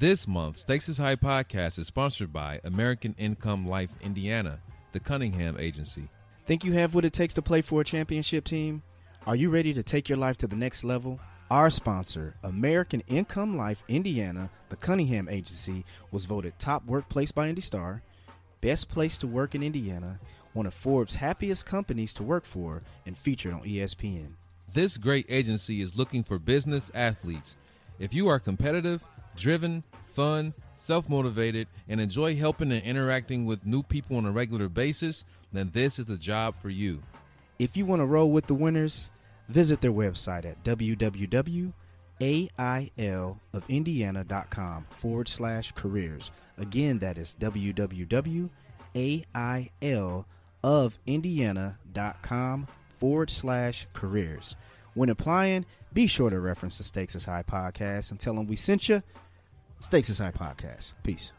This month, Stakes is High podcast is sponsored by American Income Life Indiana, the Cunningham Agency. Think you have what it takes to play for a championship team? Are you ready to take your life to the next level? Our sponsor, American Income Life Indiana, the Cunningham Agency, was voted top workplace by Indy Star, best place to work in Indiana, one of Forbes' happiest companies to work for, and featured on ESPN. This great agency is looking for business athletes. If you are competitive, driven, fun, self motivated, and enjoy helping and interacting with new people on a regular basis, then this is the job for you. If you want to roll with the winners, visit their website at www.ailofIndiana.com forward slash careers. Again, that is www.ailofIndiana.com forward slash careers. When applying, be sure to reference the Stakes is High podcast and tell them we sent you. Stakes High podcast. Peace.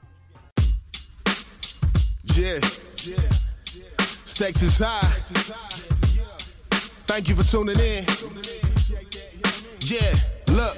Yeah. Stakes high. Thank you for tuning in. Yeah, look.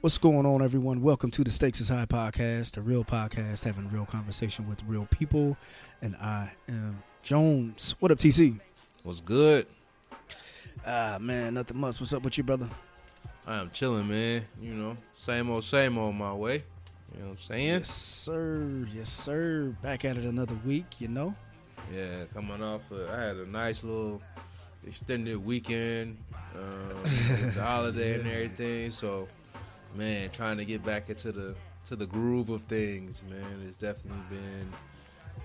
What's going on, everyone? Welcome to the Stakes is High podcast, a real podcast having real conversation with real people. And I am Jones. What up, TC? What's good? Ah, man, nothing much. What's up with you, brother? I am chilling, man. You know, same old, same old my way. You know what I'm saying? Yes, sir. Yes, sir. Back at it another week, you know? Yeah, coming off. Uh, I had a nice little extended weekend, um, the holiday and everything. So, man, trying to get back into the to the groove of things, man, it's definitely been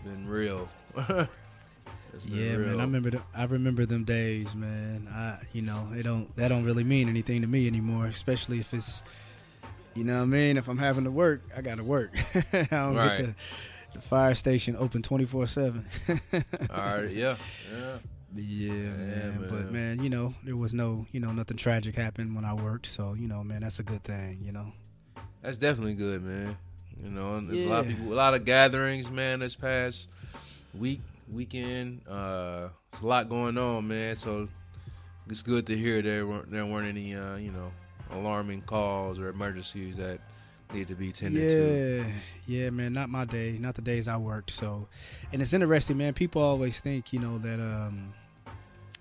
been real. Been Yeah, man. I remember. The, I remember them days, man. I, you know, it don't. That don't really mean anything to me anymore. Especially if it's, you know, what I mean. If I'm having to work, I got to work. I don't Right. get the, the fire station open twenty four seven. All right, yeah, yeah. Yeah, man. But man. man, you know, there was no, you know, nothing tragic happened when I worked. So, you know, man, that's a good thing, you know. That's definitely good, man. You know, and there's a lot of people, a lot of gatherings, man. This past week, weekend, uh, a lot going on, man. So it's good to hear there weren't there weren't any, uh, you know, alarming calls or emergencies that need to be tended to. Yeah, yeah, man. Not my day, not the days I worked. So, and it's interesting, man. People always think, you know, that, um,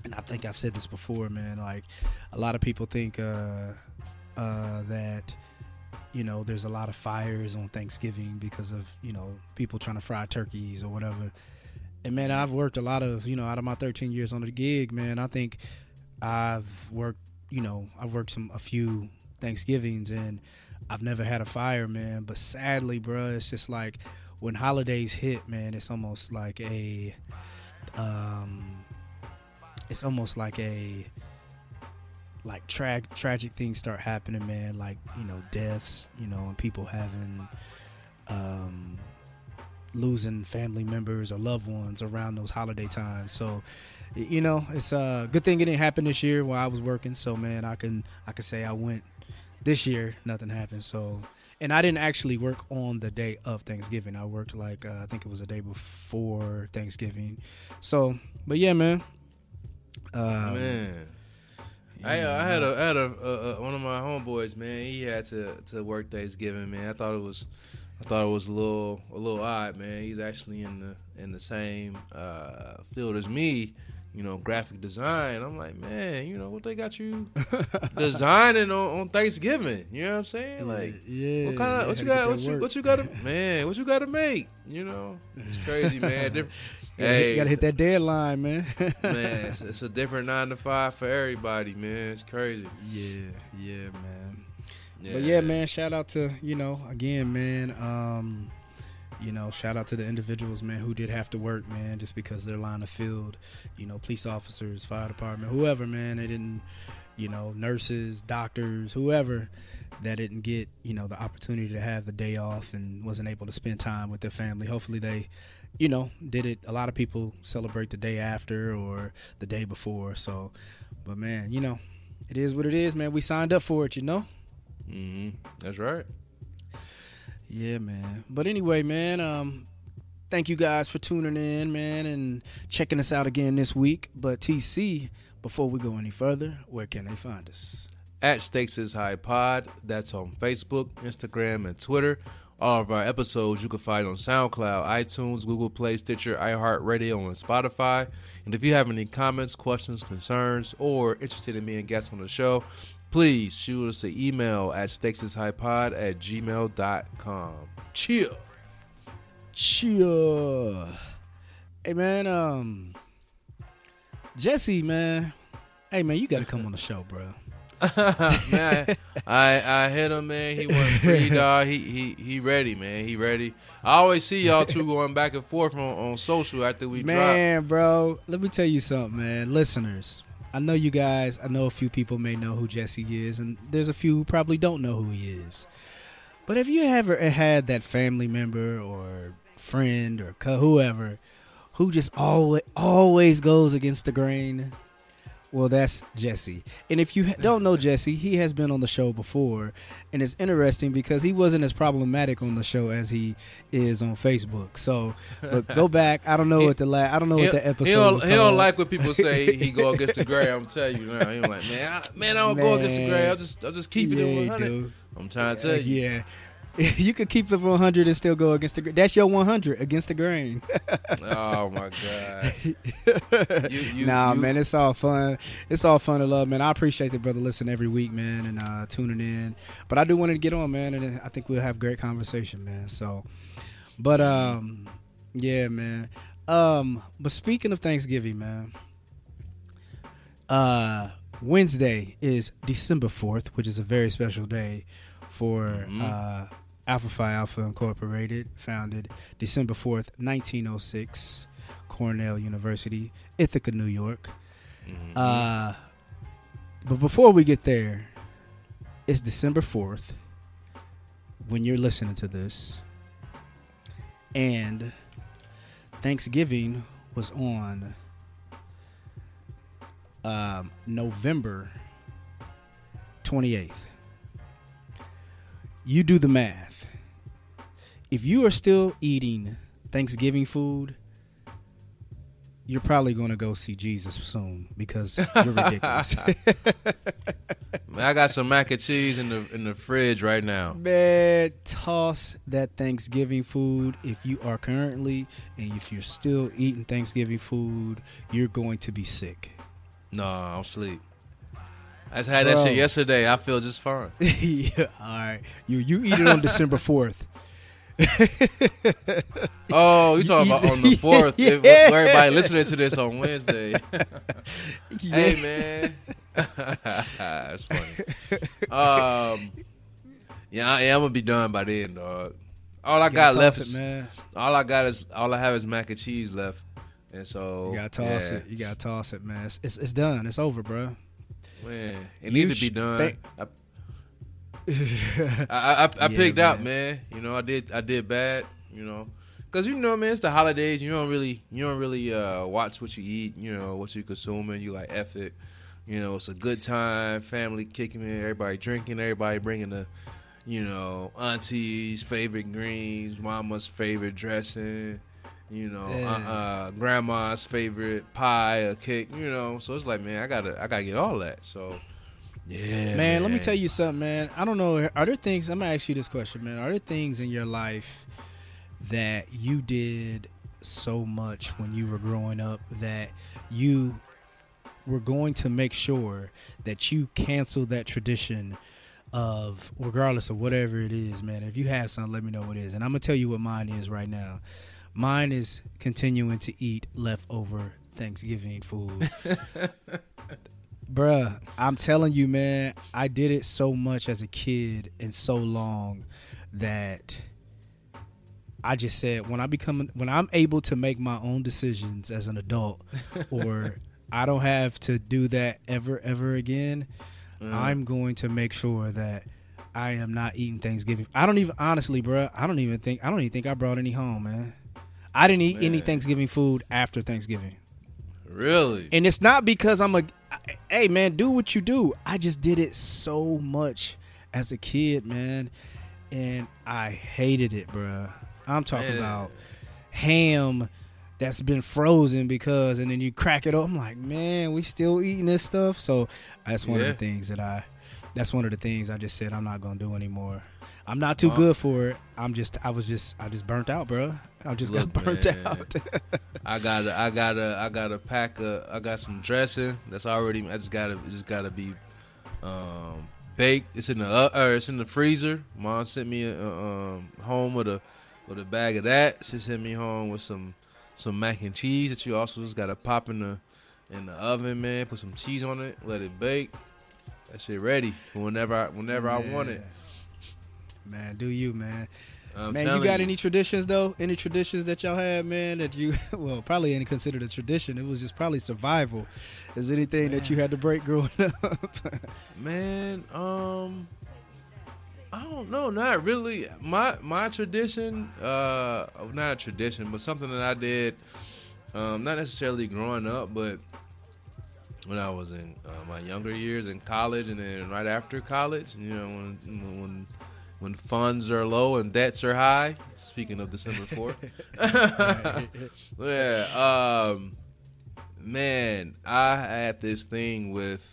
and I think I've said this before, man. Like, a lot of people think uh, uh, that, you know, there's a lot of fires on Thanksgiving because of, you know, people trying to fry turkeys or whatever. And man, I've worked a lot of, you know, out of my 13 years on the gig, man. I think I've worked, you know, I've worked some a few Thanksgivings and I've never had a fire, man. But sadly, bruh, it's just like when holidays hit, man, it's almost like a, um, it's almost like a, like tra- tragic things start happening, man. Like you know, deaths, you know, and people having, um, losing family members or loved ones around those holiday times. So, you know, it's a good thing it didn't happen this year while I was working. So, man, I can I can say I went this year, nothing happened. So, and I didn't actually work on the day of Thanksgiving. I worked like uh, I think it was a day before Thanksgiving. So, but yeah, man. Um, man. I, I had a I had a, uh, uh, one of my homeboys, man. He had to to work Thanksgiving, man. I thought it was I thought it was a little a little odd, man. He's actually in the in the same uh, field as me, you know, graphic design. I'm like, man, you know what they got you designing on, on Thanksgiving? You know what I'm saying? Like, yeah, what kind of what you got? What you what you got to man? What you got to make? You know, it's crazy, man. Different, You gotta, hit, hey, you gotta hit that deadline, man. man, it's, it's a different nine to five for everybody, man. It's crazy. Yeah, yeah, man. But yeah, man, shout out to you know again, man. Um, you know, shout out to the individuals, man, who did have to work, man, just because they're line of field. You know, police officers, fire department, whoever, man, they didn't. You know, nurses, doctors, whoever that didn't get you know the opportunity to have the day off and wasn't able to spend time with their family. Hopefully, they you know, did it. A lot of people celebrate the day after or the day before. So, but man, you know, it is what it is, man. We signed up for it, you know. hmm That's right. Yeah, man. But anyway, man, um, thank you guys for tuning in, man, and checking us out again this week. But TC, before we go any further, where can they find us? At Stakes is High Pod. That's on Facebook, Instagram, and Twitter. All of our episodes you can find on SoundCloud, iTunes, Google Play, Stitcher, iHeartRadio, and Spotify. And if you have any comments, questions, concerns, or interested in being guests on the show, please shoot us an email at stakesishighpod at gmail.com. Chill. Chill. Hey man, um Jesse, man. Hey man, you gotta come on the show, bro. man, I I hit him, man. He went free, dog. He he he ready, man. He ready. I always see y'all two going back and forth on, on social after we drop. Man, bro, let me tell you something, man. Listeners, I know you guys. I know a few people may know who Jesse is, and there's a few who probably don't know who he is. But have you ever had that family member or friend or whoever who just always always goes against the grain? Well, that's Jesse. And if you don't know Jesse, he has been on the show before, and it's interesting because he wasn't as problematic on the show as he is on Facebook. So, but go back. I don't know what the la- I don't know what the episode. He don't, he don't like what people say he go against the grain. I'm telling you now. He like, man, I, man, I don't go against the Man. grain. I'll just, I'll just keep it Yeah, he 100. do. I'm trying to Uh, tell you. yeah. You could keep it 100 and still go against the grain. That's your 100 against the grain. Oh my god. You- you- nah, you- man, it's all fun. It's all fun and love, man. I appreciate the brother listen every week, man, and uh, tuning in. But I do want to get on, man, and I think we'll have great conversation, man. So, but um, yeah, man. Um, but speaking of Thanksgiving, man, uh, Wednesday is December fourth, which is a very special day for Mhm. uh, Alpha Phi Alpha Incorporated, founded December fourth, nineteen oh six. Cornell University, Ithaca, New York. Mhm. Uh, but before we get there, it's December 4th when you're listening to this. And Thanksgiving was on um, November 28th. You do the math. If you are still eating Thanksgiving food, you're probably going to go see Jesus soon because you're ridiculous. Man, I got some mac and cheese in the in the fridge right now. Man, toss that Thanksgiving food. If you are currently and if you're still eating Thanksgiving food, you're going to be sick. No, I'm asleep. I just had that shit yesterday. I feel just fine. yeah, all right. You you eat it on December fourth. Oh, you talking about on the fourth? Yeah. Everybody listening to this on Wednesday. Yeah. hey man, that's funny. Um, yeah, I am gonna be done by then, dog. All I got left is it, man. all I got is all I have is mac and cheese left, and so You gotta toss yeah, it. You gotta toss it, man. It's, it's, it's done. It's over, bro. Man, it You need to be done. think- I, I, I, I Yeah, picked out, man. man. You know, I did I did bad. You know, because you know, man, it's the holidays. You don't really you don't really uh, watch what you eat. You know what you consuming. You like F it. You know, it's a good time, family kicking in, everybody drinking, everybody bringing the, you know, auntie's favorite greens, mama's favorite dressing, you know, Yeah. uh, uh, grandma's favorite pie, a cake, you know. So it's like, man, I gotta, I gotta get all that. So, yeah, man, let me tell you something, man. I don't know. Are there things? I'm gonna ask you this question, man. Are there things in your life that you did so much when you were growing up that you were going to make sure that you cancel that tradition of regardless of whatever it is, man. If you have something, let me know what it is. And I'm gonna tell you what mine is right now. Mine is continuing to eat leftover Thanksgiving food. Bruh, I'm telling you, man, I did it so much as a kid and so long that I just said when I become when I'm able to make my own decisions as an adult or I don't have to do that ever ever again, Mm. I'm going to make sure that I am not eating Thanksgiving. I don't even honestly, bruh, I don't even think I don't even think I brought any home, man. I didn't eat any Thanksgiving food after Thanksgiving. Really? And it's not because I'm a hey man, do what you do. I just did it so much as a kid, man. And I hated it, bruh. I'm talking Man. about ham that's been frozen because and then you crack it up. I'm like, man, we still eating this stuff. So that's one Yeah. of the things that I that's one of the things I just said I'm not gonna do anymore. I'm not too Wow. good for it. I'm just I was just I just burnt out, bro. I just Look, got burnt man. out. I got I got a, I got a pack of, I got some dressing that's already. I just gotta, it just gotta be um, baked. It's in the, uh, or it's in the freezer. Mom sent me a, um, home with a, with a bag of that. She sent me home with some, some mac and cheese that you also just gotta pop in the, in the oven, man. Put some cheese on it, let it bake. That shit ready whenever, I, whenever I want it. Man, do you, man? I'm man, you got any traditions though? Any traditions that y'all had, man? That you well, probably ain't considered a tradition. It was just probably survival. Is there anything that you had to break growing up? Man, um, I don't know. Not really. My my tradition, uh, not a tradition, but something that I did, um, not necessarily growing up, but when I was in uh, my younger years in college, and then right after college, you know, when when when funds are low and debts are high. Speaking of December fourth, yeah. Um, man, I had this thing with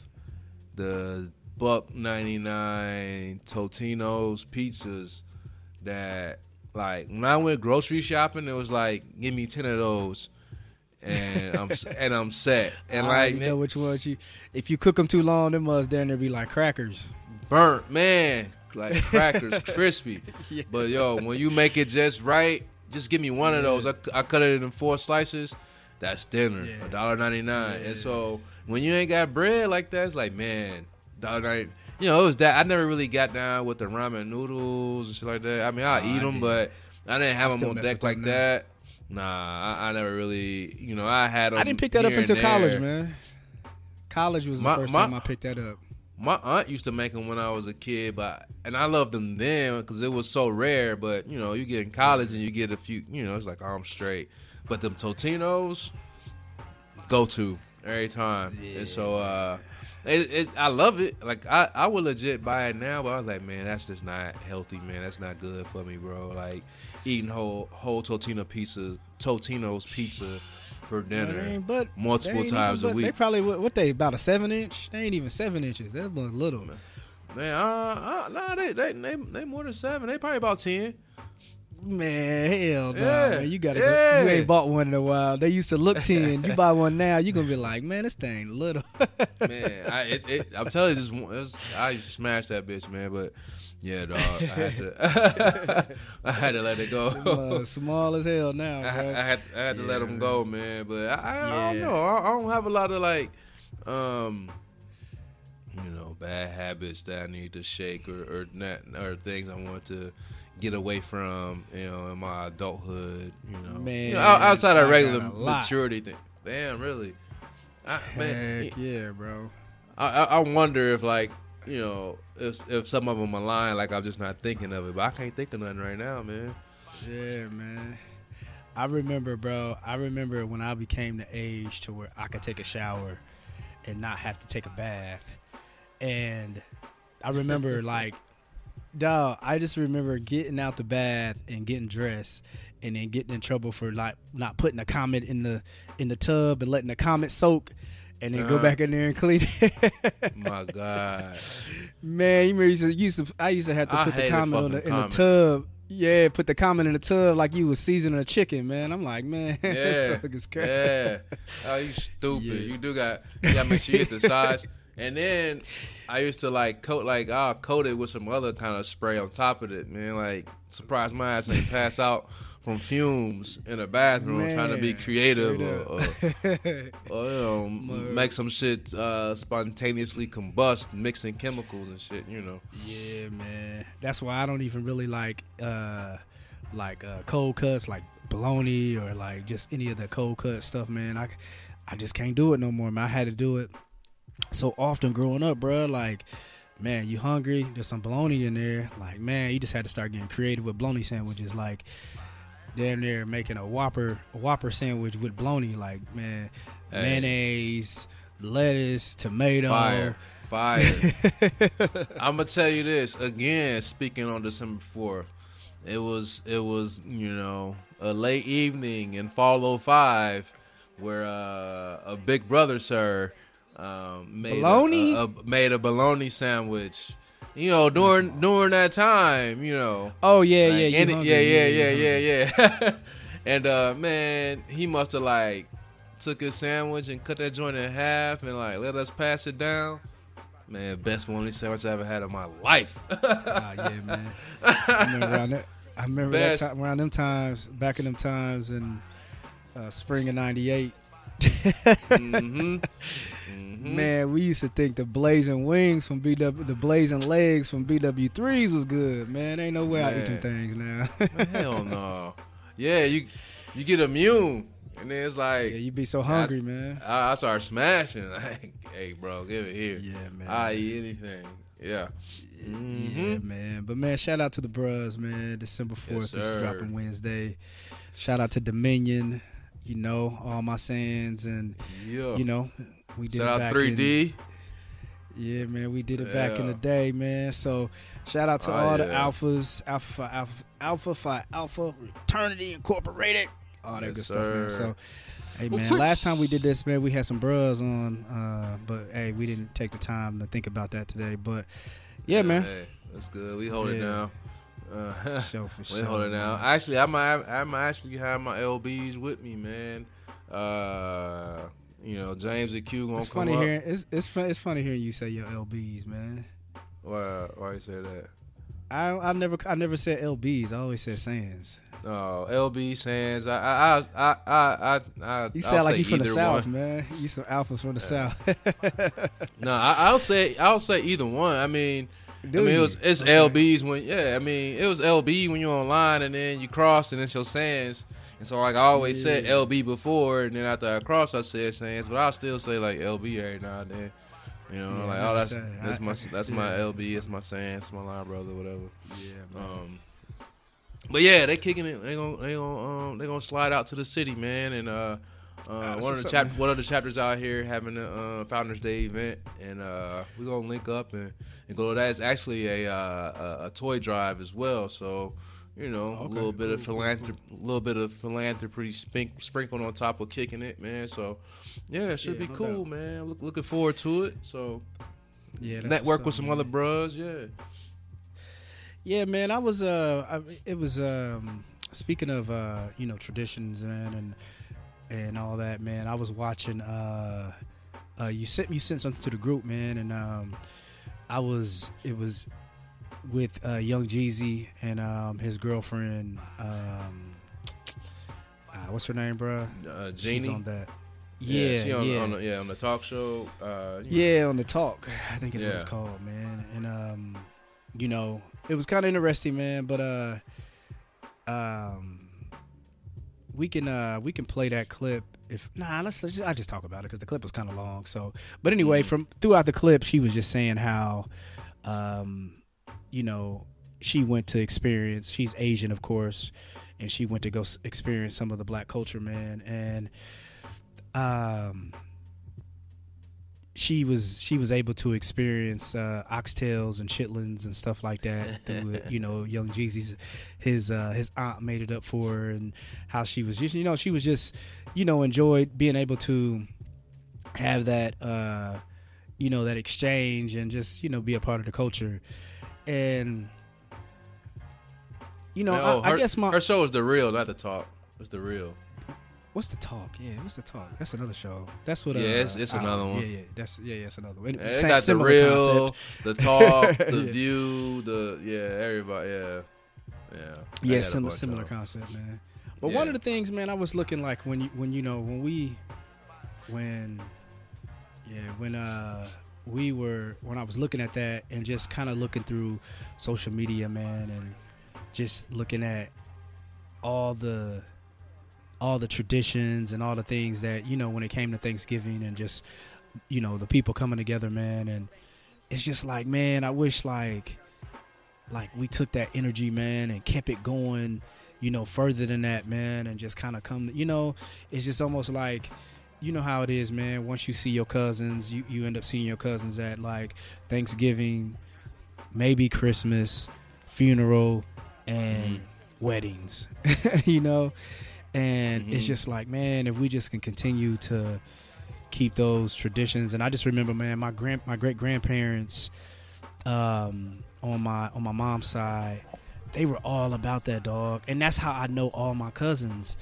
the buck 99 Totino's pizzas that like when I went grocery shopping it was like give me 10 of those and I'm and I'm set and I like already know which ones you. If you cook them too long, them must down there be like crackers. burnt man like crackers crispy. Yeah. but yo when you make it just right just give me one of those. I, I cut it in four slices that's dinner a dollar ninety nine and so when you ain't got bread like that it's like man dollar ninety you know it was that I never really got down with the ramen noodles and shit like that. I mean I'll Oh, eat I them but I didn't have I them on deck like now. that. Nah I, I never really you know I had them I didn't pick that up until college, man. College was the My- first my- time I picked that up. My aunt used to make them when I was a kid, but and I loved them then because it was so rare. But you know, you get in college and you get a few, you know, it's like oh, I'm straight. But them Totinos, go to every time. And so uh, it, it, I love it. Like I, I would legit buy it now, but I was like, man, that's just not healthy, man. That's not good for me, bro. Like eating whole whole Totino pizza, Totino's pizza for dinner but multiple times even a week. They probably what, what they about a seven inch? They ain't even seven inches. That was little. Man, uh, uh nah, they, they they they more than seven. They probably about ten. Man, hell no, Yeah, man. You gotta yeah. go. You ain't bought one in a while. They used to look ten. You buy one now, you gonna be like, man, this thing little. man, I it, it, I'm telling you, just was, I used to smash that bitch, man. But yeah, dog, I had to, I had to let it go. Uh, small as hell now, I. I had I had to let them go, man. But I, I, I don't know. I, I don't have a lot of like, um, you know, bad habits that I need to shake or or not or things I want to get away from. You know, in my adulthood. You know, Man, You know, outside of regular maturity thing. Damn, really. I, man, Heck yeah, bro. I, I I wonder if like you know if if some of them align, like I'm just not thinking of it, but I can't think of nothing right now, man. Yeah, man. I remember, bro. I remember when I became the age to where I could take a shower and not have to take a bath. And I remember, like, dog, I just remember getting out the bath and getting dressed and then getting in trouble for like not putting a Comet in the in the tub and letting the Comet soak and then go Uh-huh. back in there and clean it. My God, Man, you remember used to, used to I used to have to I put the Comet on the, in the tub. Yeah, put the Comet in the tub like you was seasoning a chicken, man. I'm like, man, yeah, this is crazy. yeah. Oh, you stupid. Yeah. You do got you got to make sure you hit the size. And then I used to like coat like I'll coat it with some other kind of spray on top of it, man. Like surprise my ass ain't pass out from fumes in a bathroom trying to be creative or, or, or, you know, make some shit uh, spontaneously combust, mixing chemicals and shit. You know. Yeah, man. That's why I don't even really like uh like uh cold cuts like bologna or like just any of the cold cut stuff, man. I I just can't do it no more, man. I had to do it so often growing up, bruh. Like, man, you hungry? There's some bologna in there. Like, man, you just had to start getting creative with bologna sandwiches. Like, damn near making a Whopper a Whopper sandwich with bologna. Like, man, Hey. mayonnaise, lettuce, tomato. Fire, fire. I'm gonna tell you this again. Speaking on December 4th, it was it was you know a late evening in Fall 05 where uh, a big brother sir um, made Bologna? a, a, made a bologna sandwich. You know during during that time, you know. Oh yeah, Like, yeah, it- hungry, yeah, yeah, yeah, yeah, yeah. and uh, man, he must have like took his sandwich and cut that joint in half and like let us pass it down. Man, best bologna sandwich I ever had in my life. Ah, yeah, man. I remember around that. I remember Best. that time, around them times, back in them times in uh, spring of '98. mm-hmm. hmm Man, we used to think the blazing wings from BW, the blazing legs from BW3s was good. Man, ain't no way I eat them things now. Hell no. Yeah, you you get immune, and then it's like yeah, you be so hungry, man. I, I start smashing. Like, hey, bro, give it here. Yeah, man. I eat anything. Yeah. Yeah, Mhm. man. But man, shout out to the bros, man. December fourth is sir. dropping Wednesday. Shout out to Dominion. You know, all my sayings and Yeah. you know, we did Shout out 3D. In, yeah, man, we did it back in the day, man. So shout out to Oh, all the alphas, Alpha Phi Alpha, Alpha Phi Alpha, Fraternity Incorporated, all that Yes, good stuff, man. So. Hey man, last time we did this, man, we had some bros on, uh, but hey, we didn't take the time to think about that today. But yeah, man, Hey, that's good. We hold it down. Uh, show for sure. hold it down. Actually, I might, I might actually have my LBs with me, man. Uh, you know, James and Q gonna It's come funny up. hearing it's it's fun, it's funny hearing you say your LBs, man. Why, why you say that? I I never I never said LBs. I always said Sands. Oh, LB Sands. I, I, I, I, I, I You I'll sound like you from the south, one. man. You some alphas from the south. No, I, I'll say, I'll say either one. I mean, Do I mean, it was it's Okay. LBs when yeah. I mean, it was LB when you're online, and then you cross, and it's your Sands. And so, like I always said LB before, and then after I crossed, I said Sands, but I'll still say like LB every now and then. You know, Yeah, like oh, that's said- that's my I- that's my yeah, LB, it's my Sands, my line brother, whatever. Yeah. Um, but yeah, they kicking it. They gonna they gonna um, they gonna slide out to the city, man. And uh, uh, one of the chap one of the chapters out here having a uh, Founders Day event, and uh, we're gonna link up and, and go. That's actually a, uh, a a toy drive as well. So you know, a Okay, little bit of philanthropy, a little bit of philanthropy spink, sprinkled on top of kicking it, man. So yeah, it should Yeah, be no cool, doubt. man. Look, looking forward to it. So yeah, network with some man. other bros, yeah. Yeah, man. I was uh, I, it was um, speaking of uh, you know, traditions, man, and and all that, man. I was watching uh, uh, you sent you sent something to the group, man, and um, I was it was with uh, Young Jeezy and um, his girlfriend. Um, uh, what's her name, bro? Uh, She's on that. Yeah, she on, yeah. on the, yeah on the talk show. Uh, you know, Yeah, on the talk. I think is what it's called, man. And um, you know, it was kind of interesting, man. But uh, um, we can uh we can play that clip if nah. Let's let's just, I just talk about it because the clip was kind of long. So, but anyway, Mhm. from throughout the clip, she was just saying how, um, you know, she went to experience. She's Asian, of course, and she went to go experience some of the black culture, man, and um she was she was able to experience uh, oxtails and chitlins and stuff like that through you know young Jeezy's his uh, his aunt made it up for her and how she was just you know she was just you know enjoyed being able to have that uh, you know that exchange and just you know be a part of the culture and you know Man, I, oh, I her- guess my her show is the real, not the talk. It's the real. What's the talk? Yeah, what's the talk? That's another show. That's what. Yeah, uh, it's- it's I- another one. Yeah, yeah, that's yeah, yeah, it's another one. Yeah, Same- got the real, concept. the talk, the Yeah. view, the yeah, everybody. Yeah, Yeah. Yeah, similar similar of concept, man. But one of the things, man, I was looking like when you when you know when we when yeah when uh we were when I was looking at that and just kind of looking through social media, man, and just looking at all the all the traditions and all the things that you know when it came to Thanksgiving and just you know the people coming together, man, and it's just like man, I wish like like we took that energy, man, and kept it going, you know, further than that, man, and just kind of come, you know, it's just almost like, you know how it is, man. Once you see your cousins, you you end up seeing your cousins at like Thanksgiving, maybe Christmas, funeral, and Mhm. weddings, you know, and it's Mhm. just like, man, if we just can continue to keep those traditions, and I just remember, man, my grand my great grandparents um, on my on my mom's side, they were all about that dog, and that's how I know all my cousins,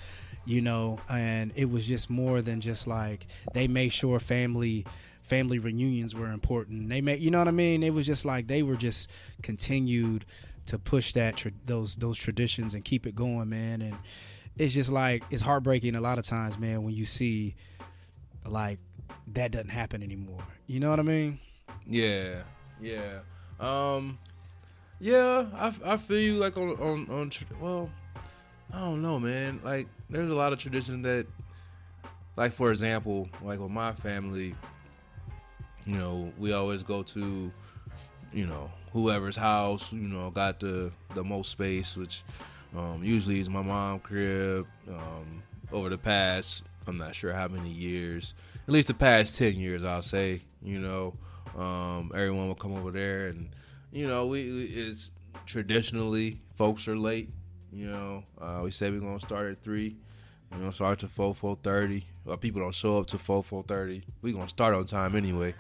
you know. And it was just more than just like they made sure family family reunions were important. They made, you know what I mean. It was just like they were just continued to push that those those traditions and keep it going, man. And it's just like it's heartbreaking a lot of times, man, when you see like that doesn't happen anymore. You know what I mean? Yeah, yeah, um, yeah. I, I feel you like on on on. Well, I don't know, man. Like, there's a lot of traditions that, like for example, like with my family, you know, we always go to, you know, whoever's house, you know, got the the most space, which um, usually is my mom crib. Um, over the past, I'm not sure how many years, at least the past ten years, I'll say, you know, um, everyone will come over there, and you know, we we- it's traditionally folks are late. You know, uh, we say we're gonna start at three. You know, start to four four thirty. Well, people don't show up to four four thirty. We gonna start on time anyway.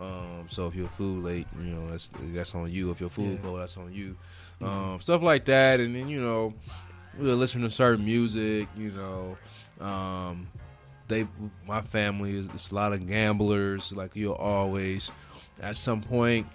Um, so if your food late, you know that's that's on you. If your food Yeah. cold, that's on you. Um, stuff like that, and then you know we'll listen to certain music. You know, um, they my family is it's a lot of gamblers. Like you'll always at some point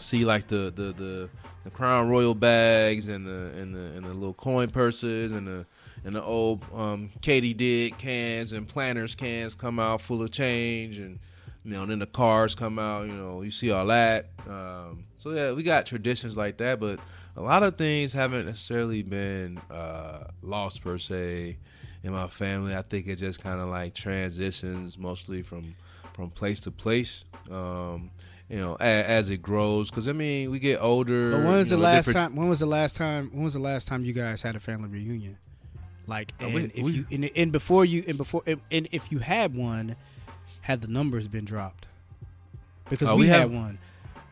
see like the the the, the Crown Royal bags and the and the and the little coin purses and the and the old um, Katie Dick cans and Planters cans come out full of change and you know then the cars come out you know you see all that. Um, so yeah we got traditions like that but a lot of things haven't necessarily been uh, lost per se in my family. I think it just kind of like transitions mostly from from place to place. Um, you know as, as it grows because I mean we get older But when was the know, last different- time? When was the last time? When was the last time you guys had a family reunion? Like, Uh, and we- if we- you and, and before you and before and, and if you had one, had the numbers been dropped? Because Oh, we, we had one.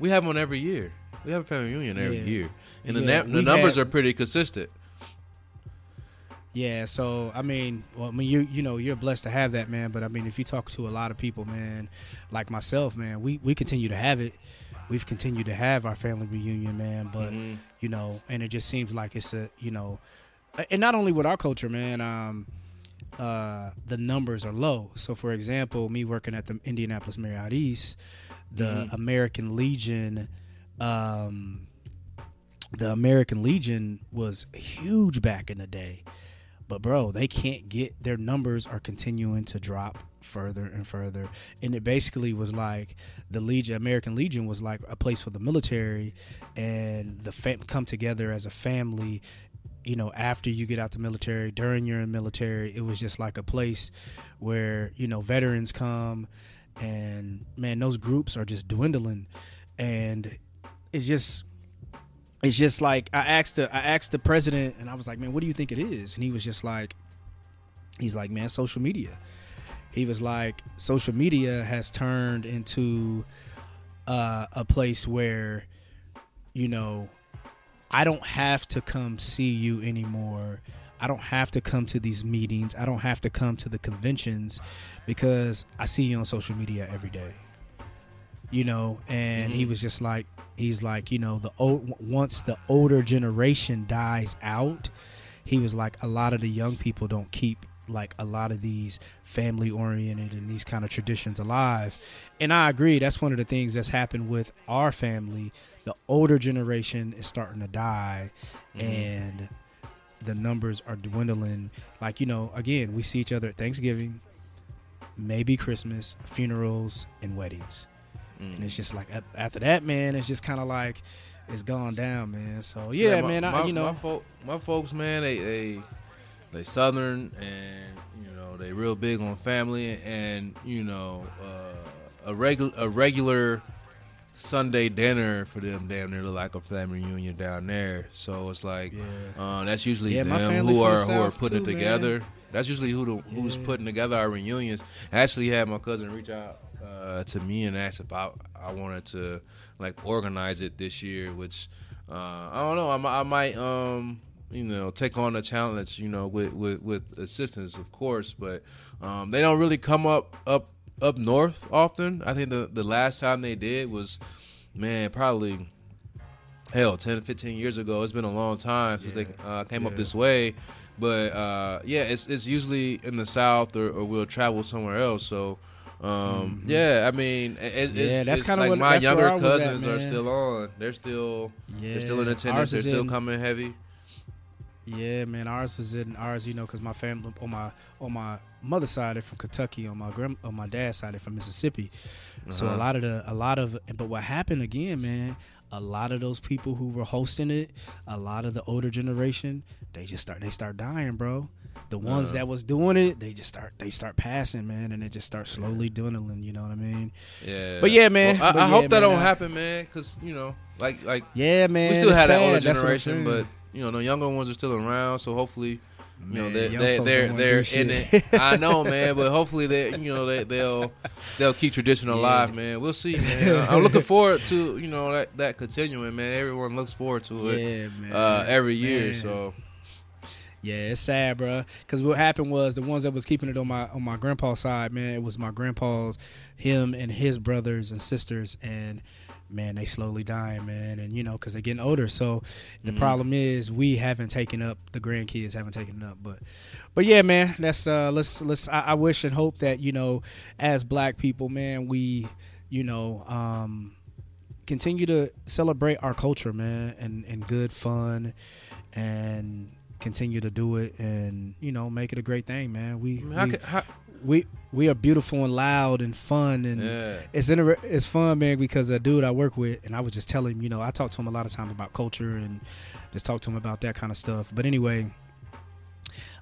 We have one every year. We have a family reunion every Yeah. year, and the, na- the numbers had- are pretty consistent. Yeah, so I mean, well, I mean, you you know, you're blessed to have that, man. But I mean, if you talk to a lot of people, man, like myself, man, we we continue to have it. We've continued to have our family reunion, man. But Mhm. you know, and it just seems like it's a you know, and not only with our culture, man. Um, uh, the numbers are low. So, for example, me working at the Indianapolis Marriott East, the Mhm. American Legion, um, the American Legion was huge back in the day. But bro, they can't get their numbers are continuing to drop further and further. And it basically was like the Legion, American Legion, was like a place for the military, and the fam- come together as a family. You know, after you get out the military, during your military, it was just like a place where you know veterans come, and man, those groups are just dwindling, and it's just it's just like I asked the I asked the president and I was like, man, what do you think it is? And he was just like, he's like, man, social media. He was like, social media has turned into uh, a place where, you know, I don't have to come see you anymore. I don't have to come to these meetings. I don't have to come to the conventions because I see you on social media every day. You know, and he Mhm. was just like, he's like, you know, the old once the older generation dies out, he was like, a lot of the young people don't keep like a lot of these family oriented and these kind of traditions alive. And I agree, that's one of the things that's happened with our family. The older generation is starting to die, Mhm. and the numbers are dwindling. Like you know, again, we see each other at Thanksgiving, maybe Christmas, funerals, and weddings Mm. and it's just like after that, man, it's just kind of like it's gone down, man. So yeah, my, man, I, my, you know, my, fol- my folks, man, they they they southern and you know they real big on family and you know uh, a regular a regular Sunday dinner for them damn near look like a family reunion down there. So it's like yeah, uh, that's usually Yeah, them who are who are putting too, it together. That's usually who the, who's Yeah. putting together our reunions. I actually had my cousin reach out uh, to me and ask if I, I wanted to like organize it this year, which uh, I don't know. I, I might um you know take on the challenge you know with with, with assistance of course, but um, they don't really come up up up north often. I think the the last time they did was man probably hell 10 15 years ago it's been a long time since they uh, came up this way but uh, yeah it's it's usually in the south or, or we'll travel somewhere else so um, yeah i mean it, it's, Mm-hmm. Yeah, it's- that's kinda like what- my younger was at, cousins are still on they're still yeah. they're still in attendance Ours they're still in- coming heavy Yeah, man, ours was in ours, you know, because my family on my on my mother's side they're from Kentucky, on my grand on my dad's side they're from Mississippi. So a Uh-huh. lot of the a lot of but what happened again, man, a lot of those people who were hosting it, a lot of the older generation, they just start they start dying, bro. The ones Uh-huh. that was doing it, they just start they start passing, man, and they just start slowly dwindling. You know what I mean? yeah But yeah, man. Well, I, I yeah, hope that don't I- happen man because you know like like Yeah, man. we still had that older That's what I'm generation but you know the younger ones are still around so hopefully you know Man, they they they're they're in it. I know, man, but hopefully they you know they they'll they'll keep tradition alive, man. We'll see, man. I'm looking forward to you know that that continuing, man. Everyone looks forward to it Yeah, man. uh, every year. Man. So Yeah, it's sad, bro. Because what happened was the ones that was keeping it on my on my grandpa's side, man. It was my grandpa's, him and his brothers and sisters, and man, they slowly dying, man. And you know, because they're getting older. So the Mhm. problem is we haven't taken up the grandkids haven't taken it up. But but yeah, man, that's uh let's let's. I, I wish and hope that you know, as black people, man, we you know um continue to celebrate our culture, man, and and good fun and continue to do it and you know make it a great thing man we I mean, how we, can, how, we we are beautiful and loud and fun and yeah, it's inter- it's fun man because a dude I work with and I was just telling him you know I talk to him a lot of time about culture and just talk to him about that kind of stuff. But anyway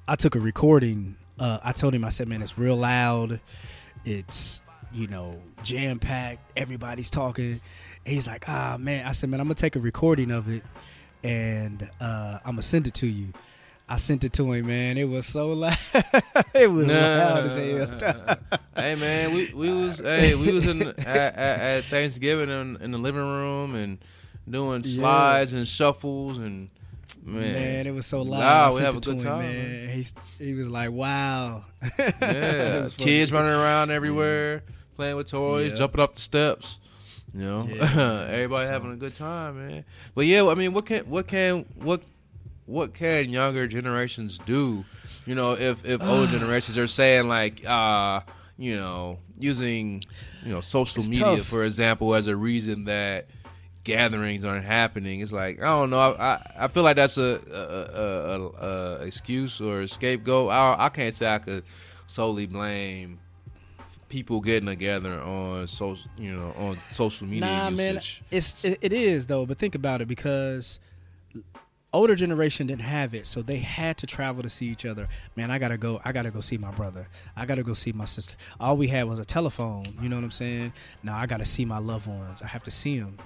I took a recording uh, I told him I said man it's real loud. It's you know jam packed everybody's talking. And he's like ah man. I said man I'm gonna take a recording of it and uh, I'm gonna send it to you I sent it to him man it was so loud it was loud as hell hey man, we we was hey we was in at, at, at Thanksgiving in, in the living room and doing Yeah. slides and shuffles and man, Man, it was so loud. I we have a good him, time, man. He he was like, "Wow." Yeah, kids running around everywhere playing with toys, Yeah. jumping up the steps. You know, Yeah. everybody So- having a good time, man. But yeah, I mean, what can what can what what can younger generations do? You know, if if older generations are saying like, uh, you know, using you know social It's media tough. for example as a reason that gatherings aren't happening. It's like I don't know. I I, I feel like that's a a, a, a, a excuse or a scapegoat. I I can't say I could solely blame people getting together on social you know on social media Nah, man, it's it, it is though. But think about it because older generation didn't have it, so they had to travel to see each other. Man, I gotta go. I gotta go see my brother. I gotta go see my sister. All we had was a telephone. You know what I'm saying? Now I gotta see my loved ones. I have to see them.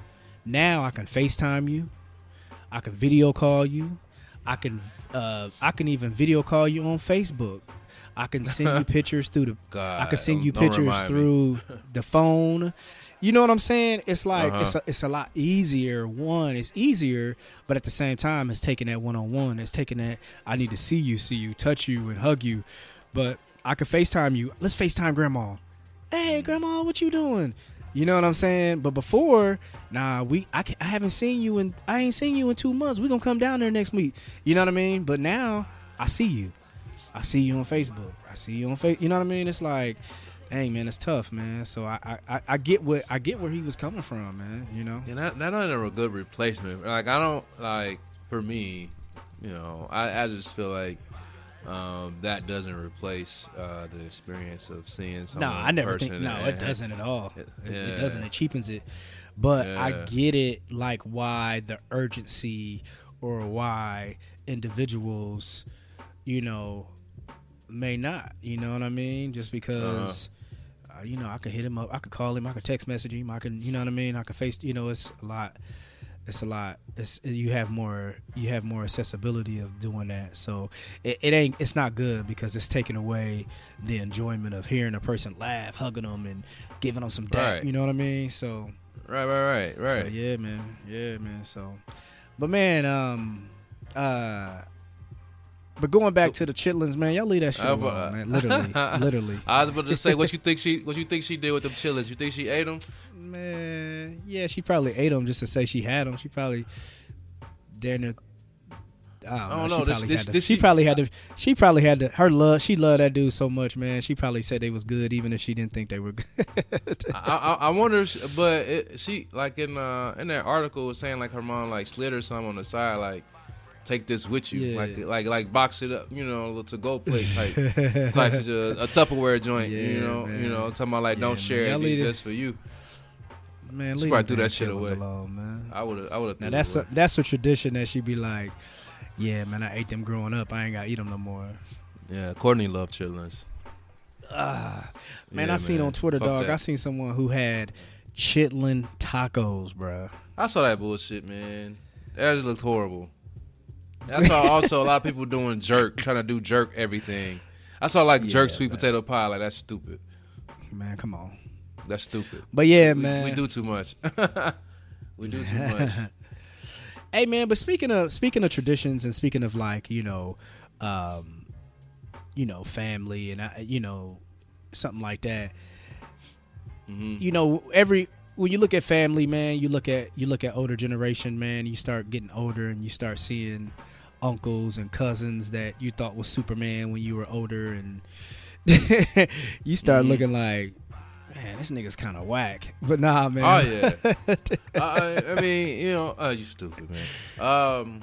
Now I can Facetime you. I can video call you. I can uh, I can even video call you on Facebook. I can send you pictures through the God, I can send you pictures through the phone. You know what I'm saying? It's like Uh-huh. it's a, it's a lot easier. One, it's easier, but at the same time, it's taking that one on one. It's taking that I need to see you, see you, touch you, and hug you. But I could Facetime you. Let's Facetime Grandma. Hey, Grandma, what you doing? You know what I'm saying? But before, nah, we I, I haven't seen you in I ain't seen you in two months. We gonna come down there next week. You know what I mean? But now I see you. I see you on Facebook. I see you on Facebook. You know what I mean? It's like, hey man, it's tough, man. So I, I, I get what I get where he was coming from, man. You know? And that that not a good replacement. Like I don't like for me, you know, I, I just feel like um, that doesn't replace uh, the experience of seeing someone. No. I never in think. No, and- it doesn't at all. It, it doesn't. It cheapens it. But I get it, like why the urgency or why individuals, you know, may not. You know what I mean? Just because. uh you know, I could hit him up. I could call him. I could text message him. I can, you know what I mean. I could face. You know, it's a lot. It's a lot. It's you have more. You have more accessibility of doing that. So it, it ain't. It's not good because it's taking away the enjoyment of hearing a person laugh, hugging them, and giving them some dap. Right. You know what I mean? So Right, right, right, right. so yeah, man. Yeah, man. So, but man, um, uh, but going back to the chitlins, man, y'all leave that shit Uh, alone, but- man. Literally, literally. I was about to say, what you think she, what you think she did with them chitlins? You think she ate them? Man, yeah, she probably ate them just to say she had them. She probably daring to. I don't know. don't she know. This- probably this- had to. this she she- probably had to. She probably had to. Her love. She loved that dude so much, man. She probably said they was good, even if she didn't think they were good. I, I, I wonder, if, but it, she like in uh in that article was saying like her mom like slid her something on the side like take this with you Yeah. like like like box it up you know a little to go plate type type of a, a Tupperware joint you know man. you know talking about like Yeah, don't man. share it leave these it- just for you man, She probably threw that shit away. alone, man. I would have I would have Now that's a, that's a tradition that she'd be like, yeah, man, I ate them growing up. I ain't got to eat them no more. yeah Courtney loved chitlins Ah, man, Yeah, I seen man. on Twitter, Fuck dog. that. I seen someone who had chitlin tacos, bruh. I saw that bullshit man that just looked horrible I saw also a lot of people doing jerk trying to do jerk everything I saw like jerk Yeah, sweet man. potato pie like that's stupid Man, come on. that's stupid But yeah, we, man. we do too much. we do too much. Hey man, but speaking of speaking of traditions and speaking of like you know, um, you know, family and uh, you know, something like that. hmm You know, every when you look at family, man, you look at you look at older generation, man. You start getting older and you start seeing uncles and cousins that you thought was Superman when you were older, and you start Mhm. looking like. Man, this nigga's kind of whack, but nah, man. Oh yeah. I, I mean, you know, uh, you stupid man. Um,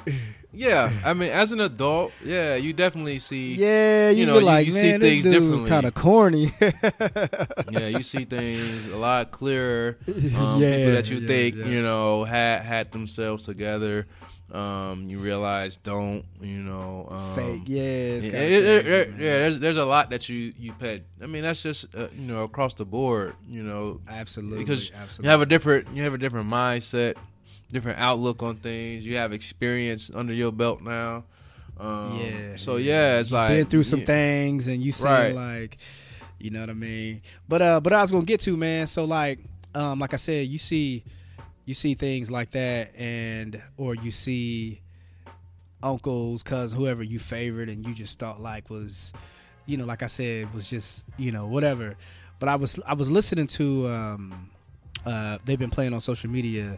yeah. I mean, as an adult, yeah, you definitely see. Yeah, you, You know, be you- like, you see things differently." kind of corny. Yeah, you see things a lot clearer. Um, Yeah, people that you yeah, think yeah. you know had had themselves together. Um, you realize don't. You know, um, Fake, yeah, it- it- it- yeah, there's there's a lot that you you pay. I mean, that's just uh, you know across the board. You know, absolutely, because absolutely. you have a different you have a different mindset, different outlook on things. You have experience under your belt now. Um, yeah. So yeah, it's You've like been through some yeah, things, and you see Right. like, you know what I mean. But uh, but I was gonna get to man. So like, um, like I said, you see, you see things like that, and or you see uncles, cousins, whoever you favored, and you just thought like was, you know, like I said, was just you know whatever. But I was I was listening to um, uh, they've been playing on social media,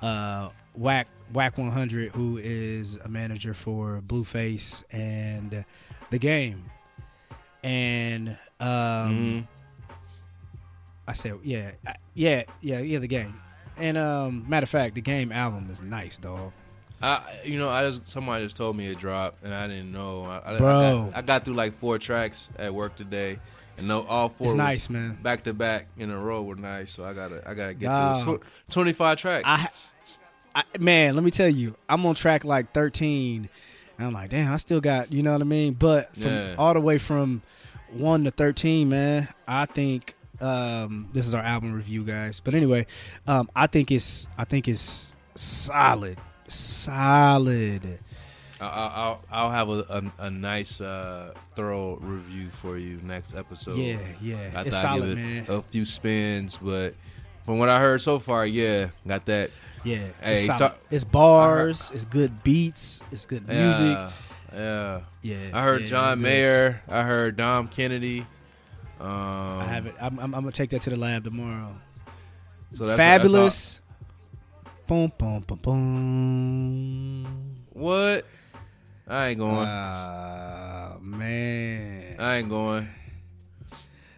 uh, Wack Wack 100, who is a manager for Blueface and the game, and um, mhm. I said, yeah, yeah, yeah, yeah, the game. And um, matter of fact, the game album is nice, dog. I you know I just somebody just told me it dropped and I didn't know. I, I, Bro. I got, I got through like four tracks at work today, and no all four It's nice, man. back to back in a row were nice. So I gotta I gotta get Dog. through twenty five tracks. I, I, man, let me tell you, I'm on track like 13, and I'm like, damn, I still got, you know what I mean. But from Yeah. all the way from one to 13, man, I think um, this is our album review, guys. But anyway, um, I think it's, I think it's solid, solid. I'll I'll have a, a, a nice uh, thorough review for you next episode. yeah, yeah, I it's solid, give man. it a few spins, but from what I heard so far, yeah, got that. yeah, Hey, it's, start- it's bars, it's good beats, it's good music. Yeah, yeah. Yeah, I heard yeah, John. Mayer. I heard Dom Kennedy. Um, I have it. I'm, I'm, I'm gonna take that to the lab tomorrow. So that's Fabulous. boom, boom, boom, boom. What? I ain't going. Ah, man. I ain't going.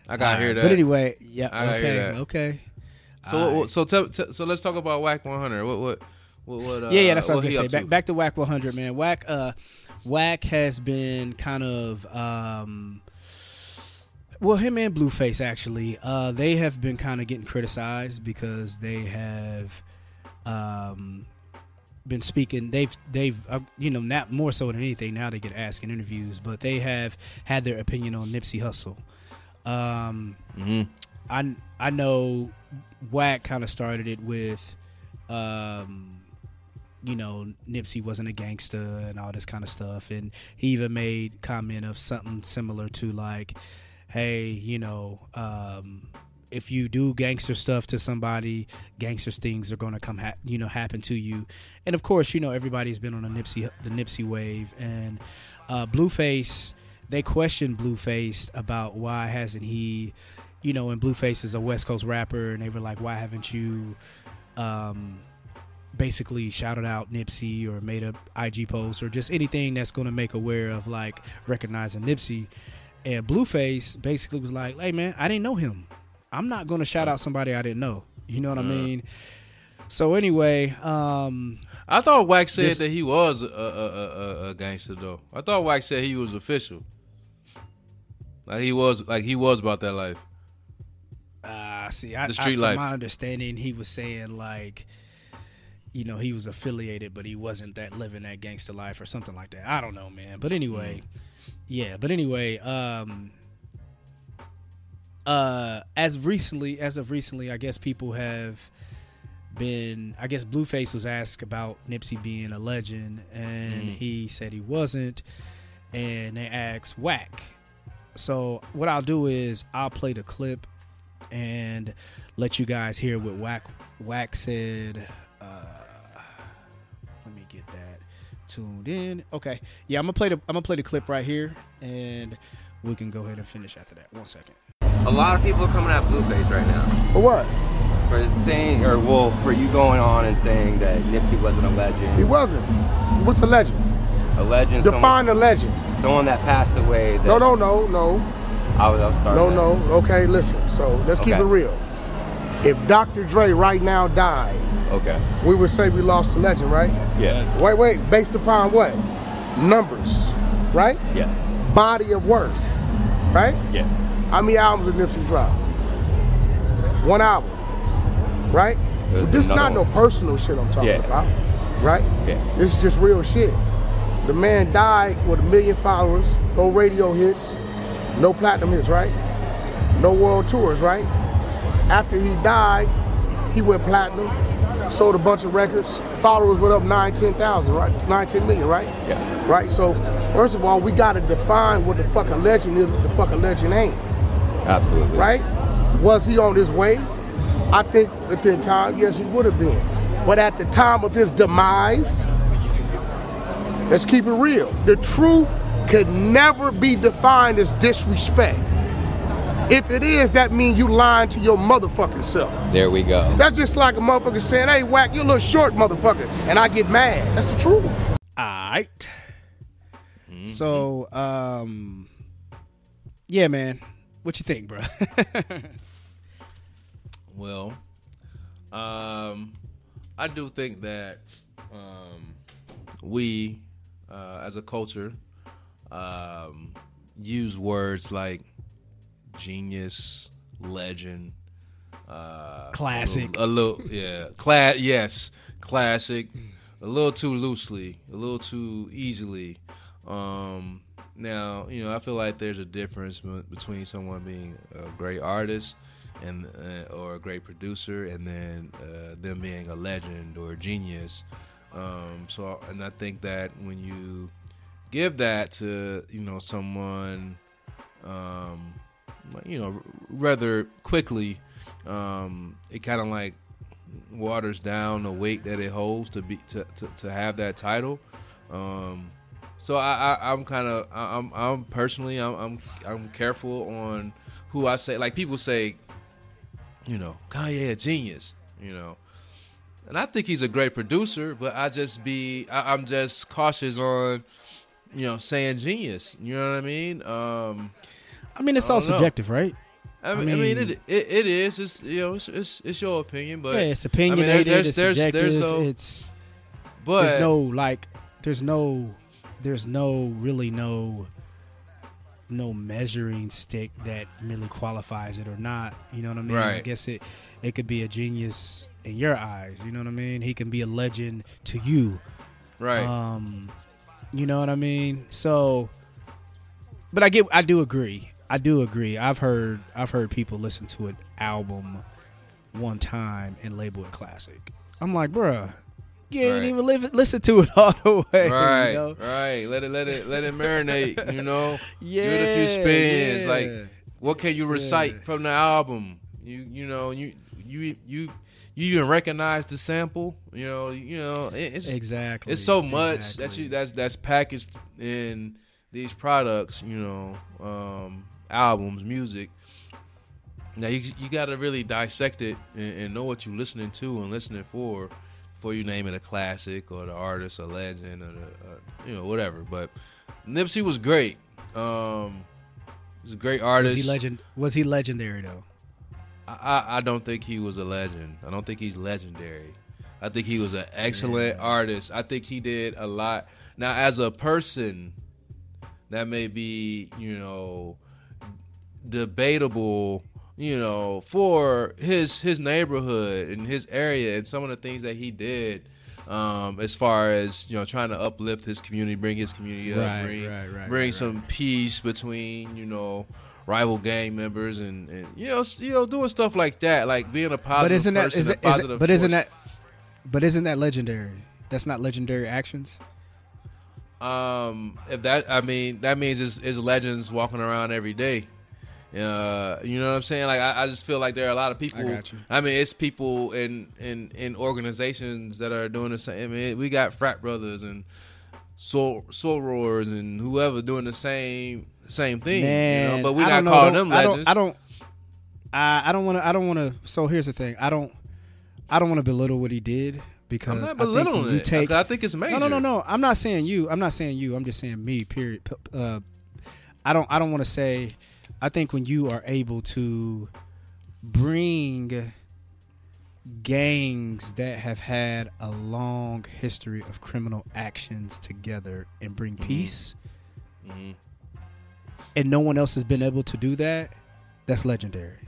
I gotta All hear that. But anyway, yeah. I okay. Okay. so what, so tell, tell- so let's talk about Wack 100. What what what? what uh, yeah, yeah, that's what I was gonna say. Back to? back to Wack 100, man. Wack, uh, Wack has been kind of, um, well, him and Blueface actually, uh, they have been kind of getting criticized because they have, um, been speaking. They've they've uh, you know not more so than anything now they get asked in interviews, but they have had their opinion on Nipsey Hussle. Um, Mhm. I I know Wack kind of started it with, um, you know, Nipsey wasn't a gangster and all this kind of stuff, and he even made comment of something similar to like, hey, you know, um, if you do gangster stuff to somebody, gangster things are going to come, ha- you know, happen to you, and of course, you know, everybody's been on the Nipsey the Nipsey wave, and uh, Blueface. They questioned Blueface about why hasn't he you know, and Blueface is a West Coast rapper, and they were like, "Why haven't you, um, basically shouted out Nipsey or made a IG post or just anything that's going to make aware of like recognizing Nipsey?" And Blueface basically was like, "Hey man, I didn't know him. I'm not going to shout out somebody I didn't know. You know what I mean?" So anyway, um, I thought Wax said This- that he was a, a, a, a- a gangster though. I thought Wax said he was official. Like he was like he was about that life. Uh, see, I, The I, street from life. my understanding, he was saying like, you know, he was affiliated, but he wasn't that living that gangster life or something like that. I don't know, man. But anyway, Mm. Yeah. But anyway, um, uh, as recently as of recently, I guess people have been. I guess Blueface was asked about Nipsey being a legend, and Mm. he said he wasn't. And they asked Wack. So what I'll do is I'll play the clip and let you guys hear what Wack Wack said. Tuned in. Okay, yeah, I'm gonna play the I'm gonna play the clip right here, and we can go ahead and finish after that. One second. A lot of people are coming at Blueface right now For what? for saying, or well, for you going on and saying that Nipsey wasn't a legend. He wasn't. What's a legend? A legend, Define someone, a legend. someone that passed away. That No, no, no, no, I was, I'll start. no, there. no. Okay, listen. So let's keep it real. If Dr. Dre right now died, Okay. we would say we lost a legend, right? Yes. Wait, wait. Based upon what? Numbers, right? Yes. Body of work, right? Yes. How many albums did Nipsey drop? One album, right? This is not another no personal shit I'm talking Yeah. about, right? Yeah. This is just real shit. The man died with a million followers, no radio hits, no platinum hits, right? No world tours, right? After he died, he went platinum, sold a bunch of records, followers went up 9, 10,000, right? 9, 10 million, right? Yeah. Right? So, first of all, we gotta define what the fuck a legend is, what the fuck a legend ain't Absolutely. right? Was he on his way? I think at the time, yes, he would have been. But at the time of his demise, let's keep it real. The truth could never be defined as disrespect. If it is, that means you lying to your motherfucking self. There we go. That's just like a motherfucker saying, hey, whack, you a little short, motherfucker. And I get mad. That's the truth. All right. So, um, yeah, man, what you think, bro? Well, um, I do think that um, we, uh, as a culture, um, use words like genius, legend, uh, Classic. a little, a little yeah, class, yes, classic, a little too loosely, a little too easily. Um, now, you know, I feel like there's a difference m- between someone being a great artist and uh, or a great producer, and then uh, them being a legend or a genius. Um, so, and I think that when you give that to you know someone, um, you know, rather quickly, um, it kind of like waters down the weight that it holds to be to, to, to have that title. Um, so I, I I'm kind of I'm I'm personally I'm, I'm I'm careful on who I say. Like people say, you know, Kanye a genius, you know, and I think he's a great producer. But I just be I, I'm just cautious on you know, saying genius. You know what I mean? Um, I mean, it's I all don't know. subjective, right? I mean, I mean, it, it it is. It's you know, it's it's, it's your opinion, but yeah, it's I mean, opinionated. there's- it's there's- subjective. there's no- it's but there's no like there's no there's no really no no measuring stick that really qualifies it or not. You know what I mean? Right. I guess it it could be a genius in your eyes. You know what I mean? He can be a legend to you. right. Um, you know what I mean? So, but I get, I do agree. I do agree. I've heard, I've heard people listen to an album one time and label it classic. I'm like, bruh, you ain't Right. even live, listen to it all the way. right, You know? right. Let it, let it, let it marinate. You know, Yeah. give it a few spins. yeah. Like, what can you recite Yeah. from the album? You, you know, you, you, you, you even recognize the sample. You know, you know, it's exactly. it's so much that you that's that's packaged in these products. You know, um, albums, music. Now you you got to really dissect it and, and know what you're listening to and listening for, before you name it a classic or the artist, a legend, or the, uh, you know whatever. But Nipsey was great. Um, he's a great Was artist. he legend? Was he legendary though? I, I I don't think he was a legend. I don't think he's legendary. I think he was an excellent artist. I think he did a lot. Now, as a person, that may be you know debatable. You know, for his his neighborhood and his area and some of the things that he did, um, as far as you know, trying to uplift his community, bring his community up, Right, bring, right, right, bring some peace between you know rival gang members and, and you know you know doing stuff like that, like being a positive But isn't that person, is a it, is positive it but isn't that but isn't that legendary? That's not legendary actions. Um, if that, I mean, that means it's, it's legends walking around every day. Uh, you know what I'm saying? Like, I, I just feel like there are a lot of people. got you. I mean, it's people in in in organizations that are doing the same. I mean, we got frat brothers and sor- sorors and whoever doing the same same thing. Man, you know? but we're not know, calling them I legends. don't. I don't. I, I don't want to. I don't want to. So here's the thing. I don't. I don't want to belittle what he did because I'm not I think belittling you it. take. I think it's major. No, no, no, no. I'm not saying you. I'm not saying you. I'm just saying me. Period. Uh, I don't. I don't want to say. I think when you are able to bring gangs that have had a long history of criminal actions together and bring peace, Mhm. and no one else has been able to do that, that's legendary.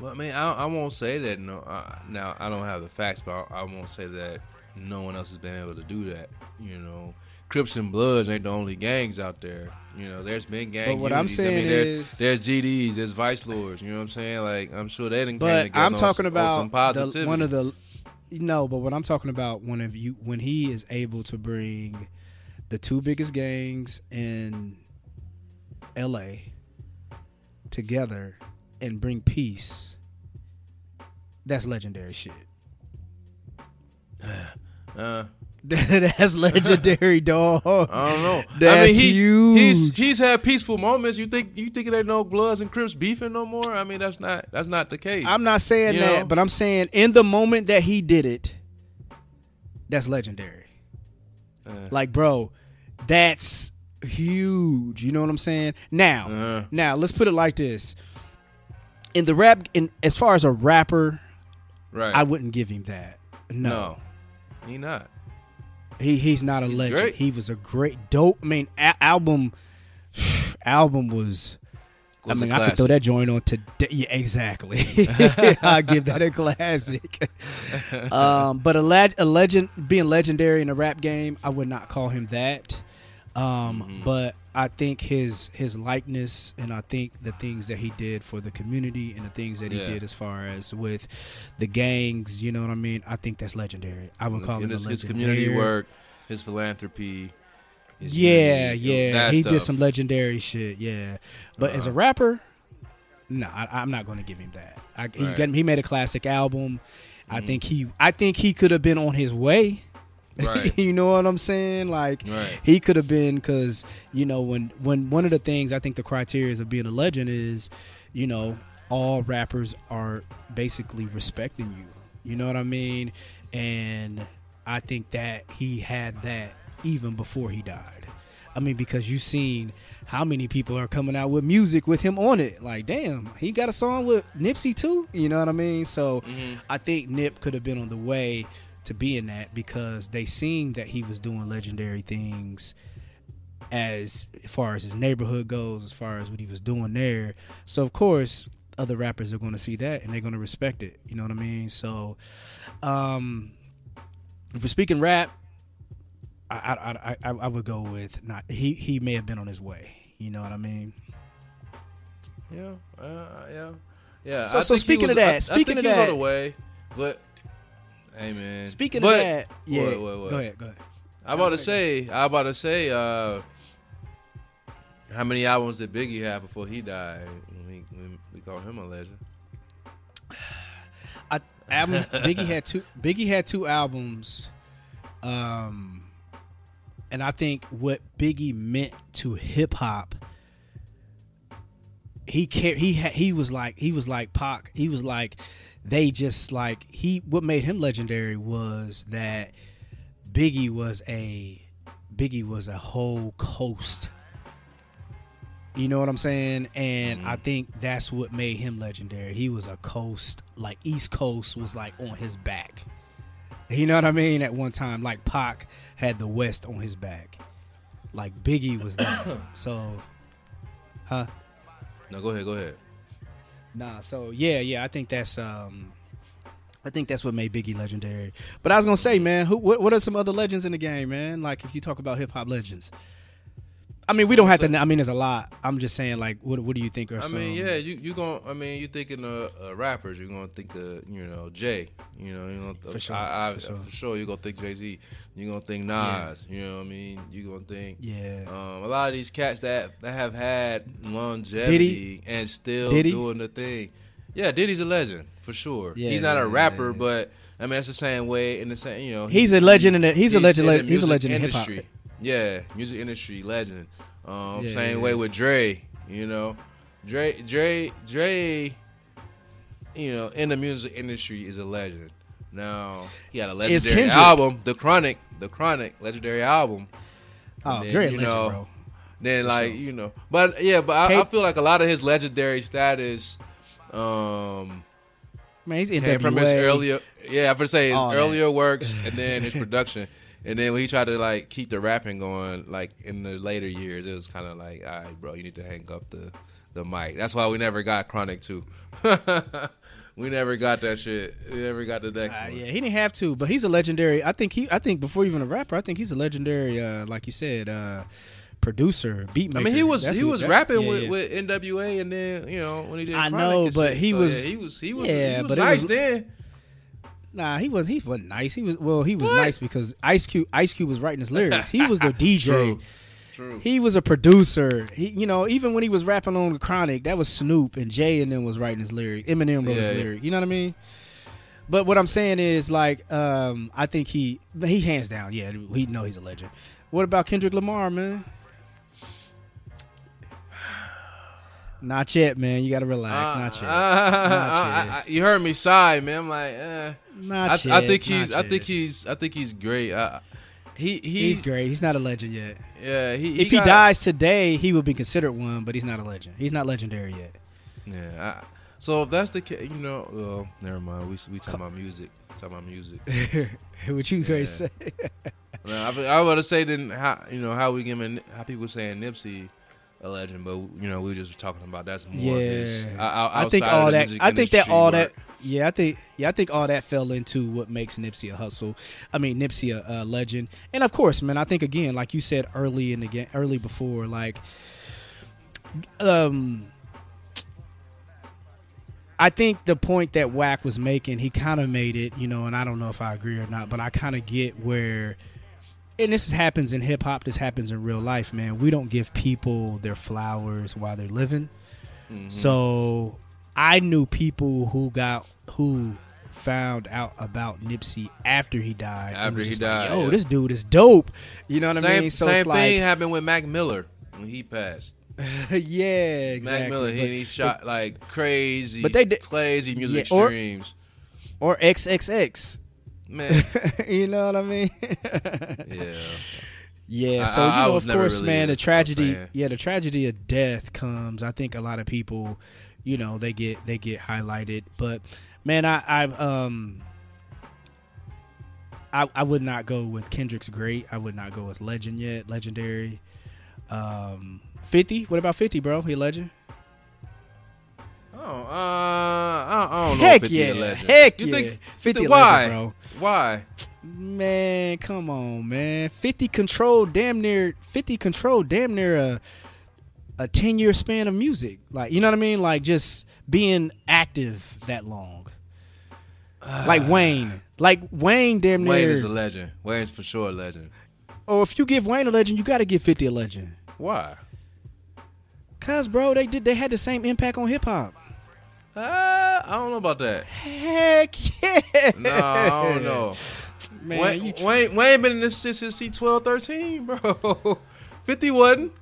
Well, I mean, I, I won't say that. No, uh, now I don't have the facts, but I, I won't say that no one else has been able to do that. You know, Crips and Bloods ain't the only gangs out there. You know, there's been gang. But what I'm saying I mean, is- there's GDs, there's Vice Lords. You know what I'm saying? Like, I'm sure they didn't. But I'm talking about some the, one of the no, but what I'm talking about when of you when he is able to bring the two biggest gangs in L.A. together and bring peace. That's legendary shit. Uh, That's legendary, dog. I don't know. I That's mean, he's, huge. He's he's had peaceful moments. You think you think there no Bloods and Crips beefing no more? I mean, that's not that's not the case. I'm not saying You that, know? but I'm saying in the moment that he did it, that's legendary. Uh. Like, bro, that's huge. You know what I'm saying? Now, Uh-huh. now let's put it like this: in the rap, in as far as a rapper, right. I wouldn't give him that. No, no, he not. He he's not a He's legend. great. He was a great dope. I mean, a- album, album was. Was I mean, I could throw that joint on today. Yeah, exactly. I give that a classic. um, but a, leg- a legend, being legendary in a rap game, I would not call him that. Um, Mm-hmm. But I think his his likeness, and I think the things that he did for the community, and the things that he Yeah. did as far as with the gangs, you know what I mean. I think that's legendary. I would call And him a his, his community work, his philanthropy. his Yeah, unity, you know, yeah, he stuff. did some legendary shit. Yeah, but as a Uh-huh. rapper, no, I, I'm not going to give him that. I, he, Right. got, he made a classic album. I Mhm. think he, I think he could have been on his way. Right. you know what I'm saying? Like Right. he could have been because you know when when one of the things I think the criteria of being a legend is, you know, all rappers are basically respecting you. You know what I mean? And I think that he had that even before he died. I mean, because you've seen how many people are coming out with music with him on it. Like, damn, he got a song with Nipsey too. You know what I mean? So Mm-hmm. I think Nip could have been on the way to be in that because they seen that he was doing legendary things as far as his neighborhood goes, as far as what he was doing there. So of course, other rappers are going to see that and they're going to respect it. You know what I mean? So, um, if we're speaking rap, I I, I I I would go with not he he may have been on his way. You know what I mean? Yeah, uh, yeah, yeah. So- I so speaking was- of that, I, I speaking think of he was that- on the way, but hey, man. Speaking but, of that, yeah. What, what, what? Go ahead, go ahead. I about to say, I about to say, uh, how many albums did Biggie have before he died? We, we, we call him a legend. I, album Biggie had two Biggie had two albums um and I think what Biggie meant to hip hop he care he had he was like he was like Pac he was like they just like he what made him legendary was that Biggie was a Biggie was a whole coast you know what I'm saying? And mm-hmm. I think that's what made him legendary. He was a coast, like East Coast was like on his back. You know what I mean? At one time, like Pac had the West on his back. Like Biggie was that. so, huh? No, go ahead, go ahead. Nah. So yeah, yeah. I think that's um, I think that's what made Biggie legendary. But I was gonna say, man, who what, what are some other legends in the game, man? Like if you talk about hip hop legends. I mean, we don't have to. I mean, there's a lot. I'm just saying, like, what what do you think are I some? mean, yeah, you you going I mean, you thinking of uh, rappers, you're gonna think of you know Jay, you know, you know, For sure, I, I, for sure. for sure, you're gonna think Jay Z, you're gonna think Nas, Yeah. you know what I mean, You're gonna think Yeah. um, a lot of these cats that that have had longevity and still Diddy? doing the thing. Yeah, Diddy's a legend for sure. Yeah, he's not a rapper, yeah. but I mean that's the same way in the same you know. He's a legend in the- he's a legend- in the he's a legend in hip-hop. industry. Yeah, music industry legend. Um, Yeah, same yeah. way with Dre. You know, Dre, Dre, Dre. You know, in the music industry is a legend. Now he had a legendary album, The Chronic, The Chronic, legendary album. Oh, then, very you legend, know, bro. Then like sure. you know, but yeah, but I, I feel like a lot of his legendary status um Man, he's came NWA. from his earlier yeah, I'm gonna say his that. earlier works and then his production. And then when he tried to like keep the rapping going, like in the later years, it was kind of like, all right, bro, you need to hang up the the mic. That's why we never got Chronic Two. we never got that shit. We never got the next Uh, yeah, he didn't have to, but he's a legendary. I think he. I think before even a rapper, I think he's a legendary. Uh, like you said, uh, producer, beat I mean, he was That's he was that- rapping yeah, with, yeah. with NWA, and then you know when he did. I know, but shit. he So, was- yeah, he was he was yeah, he was but nice was- then. Nah, he was. He wasn't nice. He was. Well, he was What? nice because Ice Cube. Ice Cube was writing his lyrics. He was the DJ. True. True. He was a producer. He, you know, even when he was rapping on the Chronic, that was Snoop and Jay, and then was writing his lyric. Eminem wrote Yeah, his yeah. lyric. You know what I mean? But what I'm saying is, like, um, I think he he hands down. Yeah, we know he's a legend. What about Kendrick Lamar, man? Not yet, man. You got to relax. Uh, Not yet. uh, Not I- I- you heard me sigh, man. I'm like, eh. Not I, yet. I think he's. Not I think yet. he's. I think he's great. Uh, he he. he's great. He's not a legend yet. Yeah. He, If he got- dies today, he would be considered one, but he's not a legend. He's not legendary yet. Yeah. I, so if that's the case, you know, well, never mind. We we talking about music. Talking about music. what you guys say? Now, I, I would say then how you know how we giving how people saying Nipsey a legend, but you know we were just talking about that's more of his. Yeah. o- I think all that. I think that all work. that. Yeah, I think. Yeah, I think all that fell into what makes Nipsey a hustle. I mean, Nipsey a, a legend, and of course, man. I think again, like you said early in the game, early before, like, um, I think the point that Wack was making, he kind of made it, you know, and I don't know if I agree or not, but I kind of get where, and this happens in hip hop, this happens in real life, man. We don't give people their flowers while they're living. Mm-hmm. So I knew people who got who found out about Nipsey after he died. After he just like, died, Yo, yeah. this dude is dope. You know what I mean? So same it's like, thing happened with Mac Miller when he passed. yeah, exactly. Mac Miller, he, But- he shot like crazy, But they did- crazy music Yeah, or- streams. or XXX. Man, you know what I mean? yeah. Yeah, so I- you know, of course, really man, a- the tragedy. Yeah, the tragedy of death comes. I think a lot of people, you know, they get they get highlighted. But man, I I um. I, I would not go with Kendrick's great. I would not go with legend yet, legendary. Um, fifty. What about fifty, bro? He legend. Oh, uh, I, I don't know. Heck if 50 yeah, a legend. heck you yeah. Think, 50 why? legend, bro. Why? Man, come on, man. 50 control damn near 50 control damn near a a 10 year span of music. Like, you know what I mean? Like just being active that long. like Wayne. Like Wayne damn near Wayne is a legend. Wayne's for sure a legend. or if you give Wayne a legend, you got to give 50 a legend. Why? Cuz bro, they did they had the same impact on hip hop. Uh, I don't know about that. Heck yeah. No, I don't know. Man, Wayne, you tr- Wayne, Wayne been in this shit since he 12, 13, bro. 50 wasn't.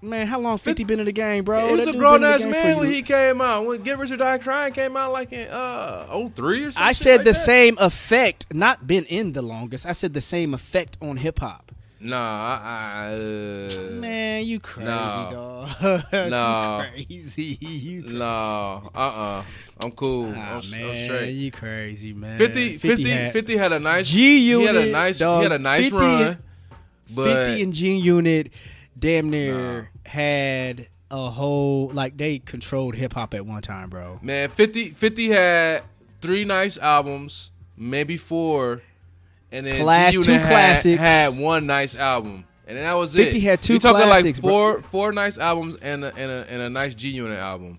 man, how long 50 been in the game, bro? he was That a grown been in the ass man when he came out. When Get Rich or Die Trying came out like in uh 03 or something. I said the same effect, not been in the longest. I said the same effect on hip hop. Nah, I, I, uh, Man, you crazy, no. dog. No. you crazy. You crazy. no, uh, uh I'm cool. Nah, I'm, I'm man, straight. you crazy, man. 50, 50, 50 had, had, a nice G He had a nice dog. he had a nice 50 run. But 50 and G Unit damn near had a whole like they controlled hip hop at one time, bro. man, 50, 50 had three nice albums, maybe four, and then Class- G-Unit two had, classics. had one nice album, and then that was 50 it. had two You talking classics, like bro. four four nice albums and a, and a and a nice G Unit album.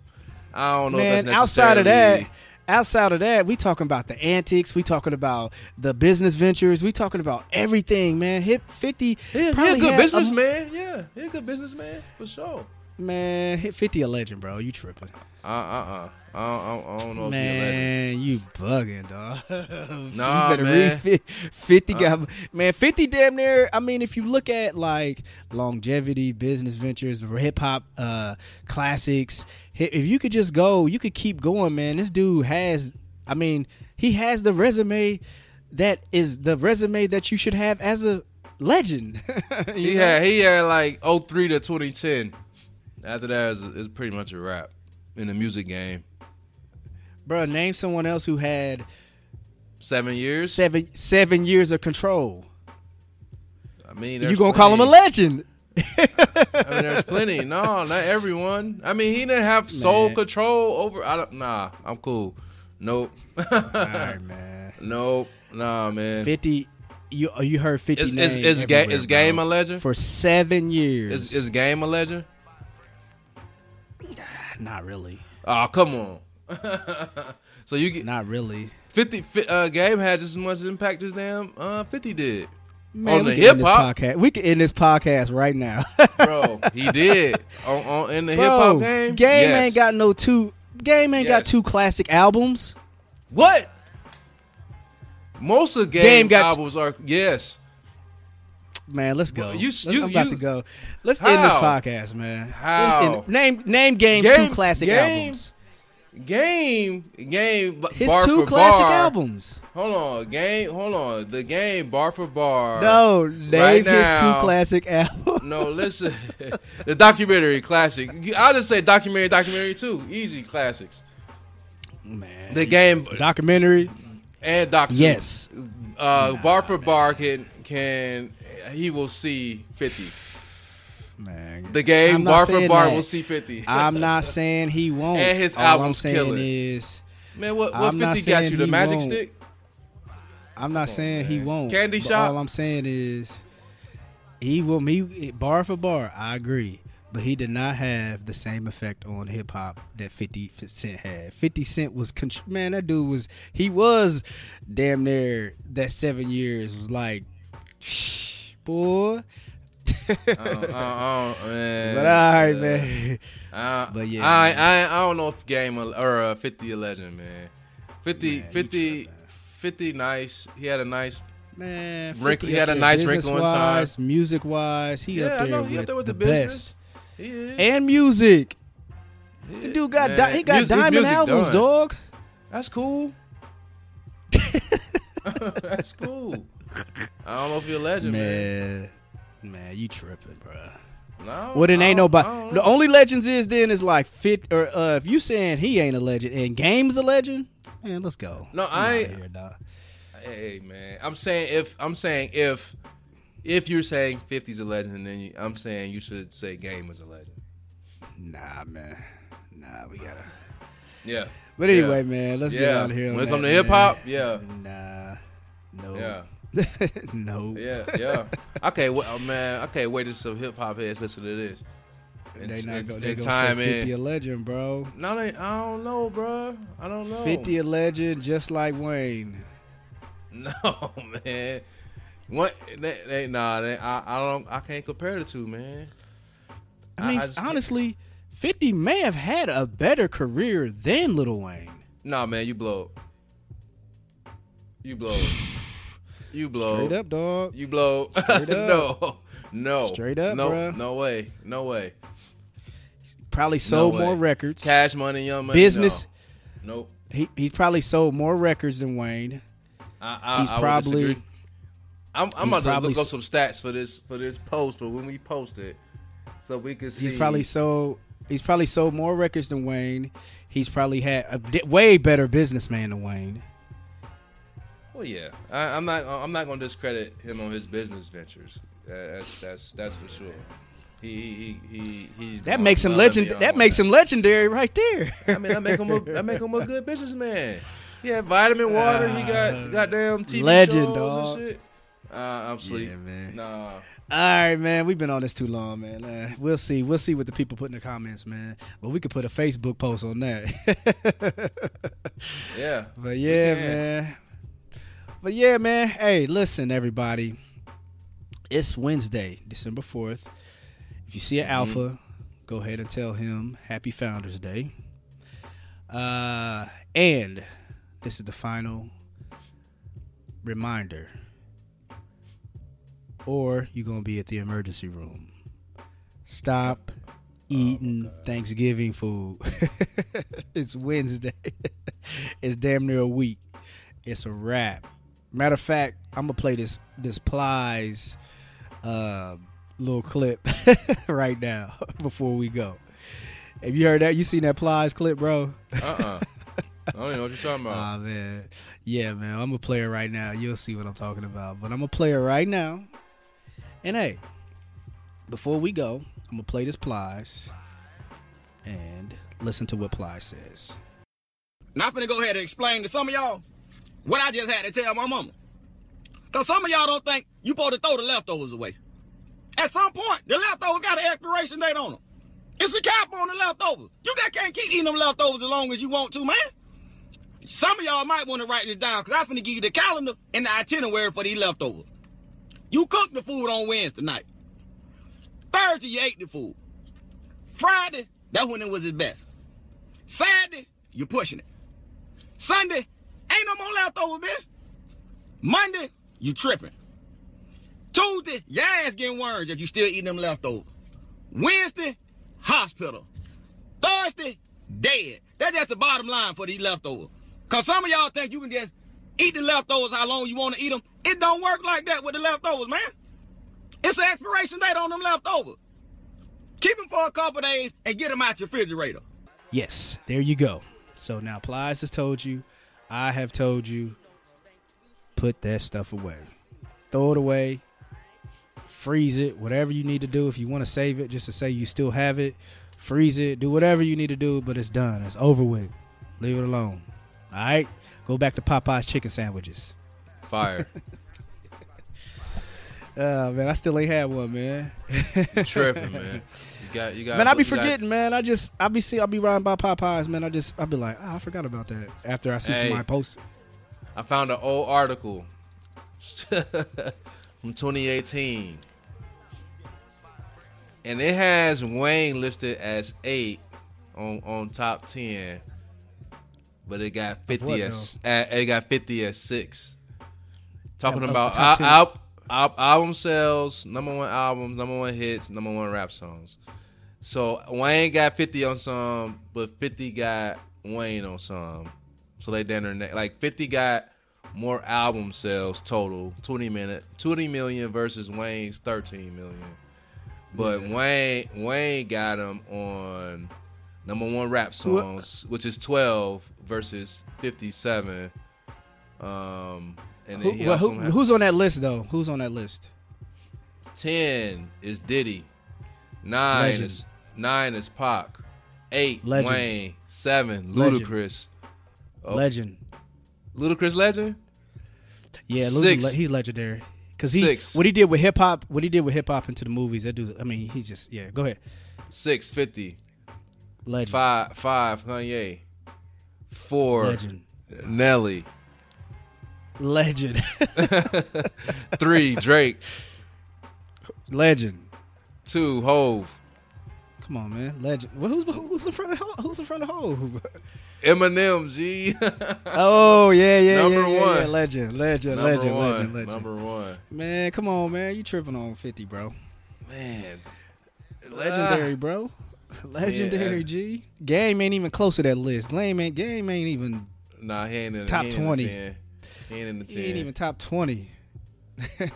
I don't know. Man, if that's outside of that, outside of that, we talking about the antics, we talking about the business ventures, we talking about everything, man. Hip 50 He, he a good businessman. yeah, he a good businessman for sure. Man, hit 50 a legend, bro. You tripping. Uh uh uh. I don't, I don't know. Man, you bugging, dog. Nah, you better man. read fi- 50 Uh. got man, 50 damn near. I mean, if you look at like longevity, business ventures, hip hop uh classics, if you could just go, you could keep going, man. This dude has I mean, he has the resume that is the resume that you should have as a legend. He know? had he had like 03 to 2010. After that is is pretty much a wrap in the music game. Bro, name someone else who had Seven years. seven seven years of control. I mean, You gonna call him a legend? I mean, there's plenty. No, not everyone. I mean, he didn't have sole Man. control over. I don't. Nah, I'm cool. Nope. All right, man. nope. Nah, man. Fifty. You oh, you heard fifty Is is is, ga- is game a legend? for seven years? Is is game a legend? not really, Oh, come on. so you get not really. 50. Uh, game had just as much impact as damn uh 50 did. Man, On the this hip-hop? podcast. We can end this podcast right now, Bro, he did on, on in the hip hop game. Game yes. ain't got no two. Game ain't got two classic albums. what? Most of game, Game got- albums are yes. Man, let's go. You- Let's- you- I'm about you- to go. Let's end this podcast, man. How? End- name name game's Game- two classic Game- albums. Game, game, His bar two classic bar. albums. Hold on, game. Hold on, the game bar for bar. No, name Right his two classic albums. no. Listen, the documentary classic. I'll just say documentary, documentary too. Easy classics. Man, The game documentary. and doc. two. Yes, Uh, bar for bar can can he will see fifty. Man. The game bar for bar that. will see fifty. I'm not saying he won't. And his All I'm album's saying killer. is, Man, what what fifty got you? The magic won't. stick. I'm not saying he won't. Candy shop? All I'm saying is, he will. Me bar for bar. I agree, but he did not have the same effect on hip hop that 50 Cent had. 50 Cent was man. That dude was. He was damn near that seven years was like, boy. I don't- I don't- I don't- man. But all right, Uh, man. Uh, But yeah, I, man. I I don't know if game or uh, 50 a legend, man. 50, Man, 50, 50 nice. He had a nice. Man, Wrinkle- he had a nice wrinkle in time. Music-wise, he Yeah, up I there, he up there with the, the best. And music. He The dude got di- he got mus- his diamond albums, done. dog. That's cool. That's cool. I don't know if you're a legend, man. Man, Man, you tripping, bro. No. Well, then ain't nobody. The only legends is then is like fit or uh, if you saying he ain't a legend and Game's a legend, man, let's go. No, I ain't- Here, dog. Hey man, I'm saying if I'm saying if if you're saying 50's a legend, then you, I'm saying you should say Game is a legend. Nah, man. Nah, we gotta. Yeah. But anyway, man, let's get Yeah. out of here. When it that, come to hip hop, yeah. Nah. No. Yeah. no. Yeah, yeah. Okay, well, oh, man, I can't wait till some hip hop heads listen to this. And, They not go, they and gonna time say 50 in. a legend, bro. No, they, I don't know, bro. I don't know. 50 a legend, just like Wayne. No, man. What? They, they, nah, they, I, I don't. I can't compare the two, man. I mean, I just- honestly, 50 may have had a better career than Lil Wayne. Nah, man, you blow. You blow. You blow. Straight up, dog. You blow. Straight up. no, no. Straight up, no, bruh. No way. No way. Probably sold way. more records. Cash money, young money. Business. No. Nope. He he probably sold more records than Wayne. I, I, He's I would probably- disagree. I'm, I'm he's about to look up some stats for this for this post, but when we post it, so we can see. He's probably sold. He's probably sold more records than Wayne. He's probably had a way better businessman than Wayne. Well, yeah, I, I'm not. I'm not going to discredit him on his business ventures. Uh, That's that's that's for sure. He he he he's That makes him legend. That on makes him legendary right there. I mean, I make him a make him a good businessman. He had vitamin water. He got goddamn TV Legend, shows dog. and shit. Uh, I'm sleep. Yeah, man. Nah. All right, man. We've been on this too long, man. Uh, we'll see. We'll see what the people put in the comments, man. But we could put a Facebook post on that. Yeah. But yeah, man. But yeah, man. Hey, listen, everybody. It's Wednesday, December 4th. If you see an alpha, go ahead and tell him Happy Founders Day. Uh, and this is the final reminder. Or you're going to be at the emergency room. Stop eating Thanksgiving food. it's Wednesday. it's damn near a week. It's a wrap. Matter of fact, I'm gonna play this this Plies uh, little clip right now before we go. Have you heard that? You seen that Plies clip, bro? Uh. uh I don't even know what you're talking about. Ah man, yeah, man. I'm a player right now. You'll see what I'm talking about. But I'm a player right now. And hey, before we go, I'm gonna play this Plies and listen to what Plies says. Now I'm gonna go ahead and explain to some of y'all what I just had to tell my mama. Cause some of y'all don't think you supposed to throw the leftovers away. At some point, the leftovers got an expiration date on them. It's a cap on the leftovers. You just can't keep eating them leftovers as long as you want to, man. Some of y'all might want to write this down because I'm finna give you the calendar and the itinerary for these leftovers. You cooked the food on Wednesday night. Thursday, you ate the food. Friday, that's when it was its best. Saturday, you're pushing it. Sunday, ain't no more leftovers, bitch. Monday, you tripping. Tuesday, your ass getting worms if you still eating them leftovers. Wednesday, hospital. Thursday, dead. That's just the bottom line for these leftovers. Cause some of y'all think you can just eat the leftovers how long you want to eat them. It don't work like that with the leftovers, man. It's an expiration date on them leftovers. Keep them for a couple days and get them out your refrigerator. Yes, there you go. So now Plies has told you, I have told you, put that stuff away. Throw it away. Freeze it. Whatever you need to do. If you want to save it, just to say you still have it, freeze it. Do whatever you need to do, but it's done. It's over with. Leave it alone. All right? Go back to Popeye's chicken sandwiches. Fire. Uh, man, I still ain't had one, man. Tripping, man. You got you got. Man, I be you got- forgetting, man. I just, I be see, I be riding by Popeyes, man. I just, I be like, oh, I forgot about that. After I see Hey. somebody post. I found an old article from 2018, and it has Wayne listed as eight on on top ten, but it got 50 what, as uh, it got 50 as six. Talking of about al- 10. Al- al- album sales, number one albums, number one hits, number one rap songs. So Wayne got 50 on some, but 50 got Wayne on some. So they down there, like 50 got more album sales total, 20 minute, 20 million versus Wayne's 13 million. But Yeah. Wayne Wayne got him on number one rap songs, which is 12 versus 57. Um, and Who, well, who- who's on that list though? Who's on that list? 10 is Diddy, nine Legend. is nine is Pac, eight Legend. Wayne, seven Legend. Ludacris. Oh, Legend. Ludacris legend. Yeah, Six. le- he's legendary. Cause he Six. what he did with hip hop, what he did with hip hop into the movies. That dude, I mean, he just yeah. Go ahead, Six fifty. legend, Five five Kanye. Four legend, Nelly. Legend, Three Drake. legend. Two Hov. Come on, man, legend. Well, who's who's in front of Ho- who's in front of Hov? Eminem G. oh yeah, yeah, Number yeah, yeah, one. yeah. legend, legend, Number legend, one. legend, legend. Number one. Man, come on, man, you tripping on fifty, bro? Man. Legendary, ah. bro. Legendary, G. Game ain't even close to that list. Game ain't game ain't even Nah, he ain't in Top he ain't in the 20. 10. He ain't in the ten. He ain't even top 20. All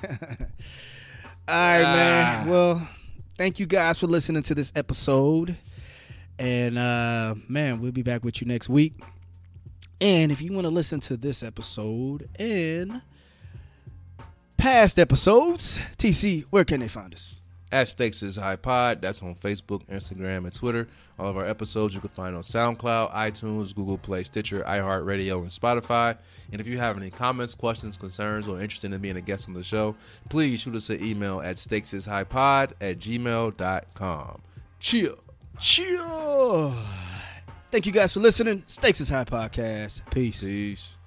right, man. Ah. Well, thank you guys for listening to this episode. And, uh, man, we'll be back with you next week. And if you want to listen to this episode and past episodes, TC, where can they find us? At Stakes is High Pod. That's on Facebook, Instagram, and Twitter. All of our episodes you can find on SoundCloud, iTunes, Google Play, Stitcher, iHeartRadio, and Spotify. And if you have any comments, questions, concerns, or interested in being a guest on the show, please shoot us an email at stakesishighpod at gmail.com. Chill. Cheer. Thank you guys for listening. Stakes is High Podcast. Peace. Peace.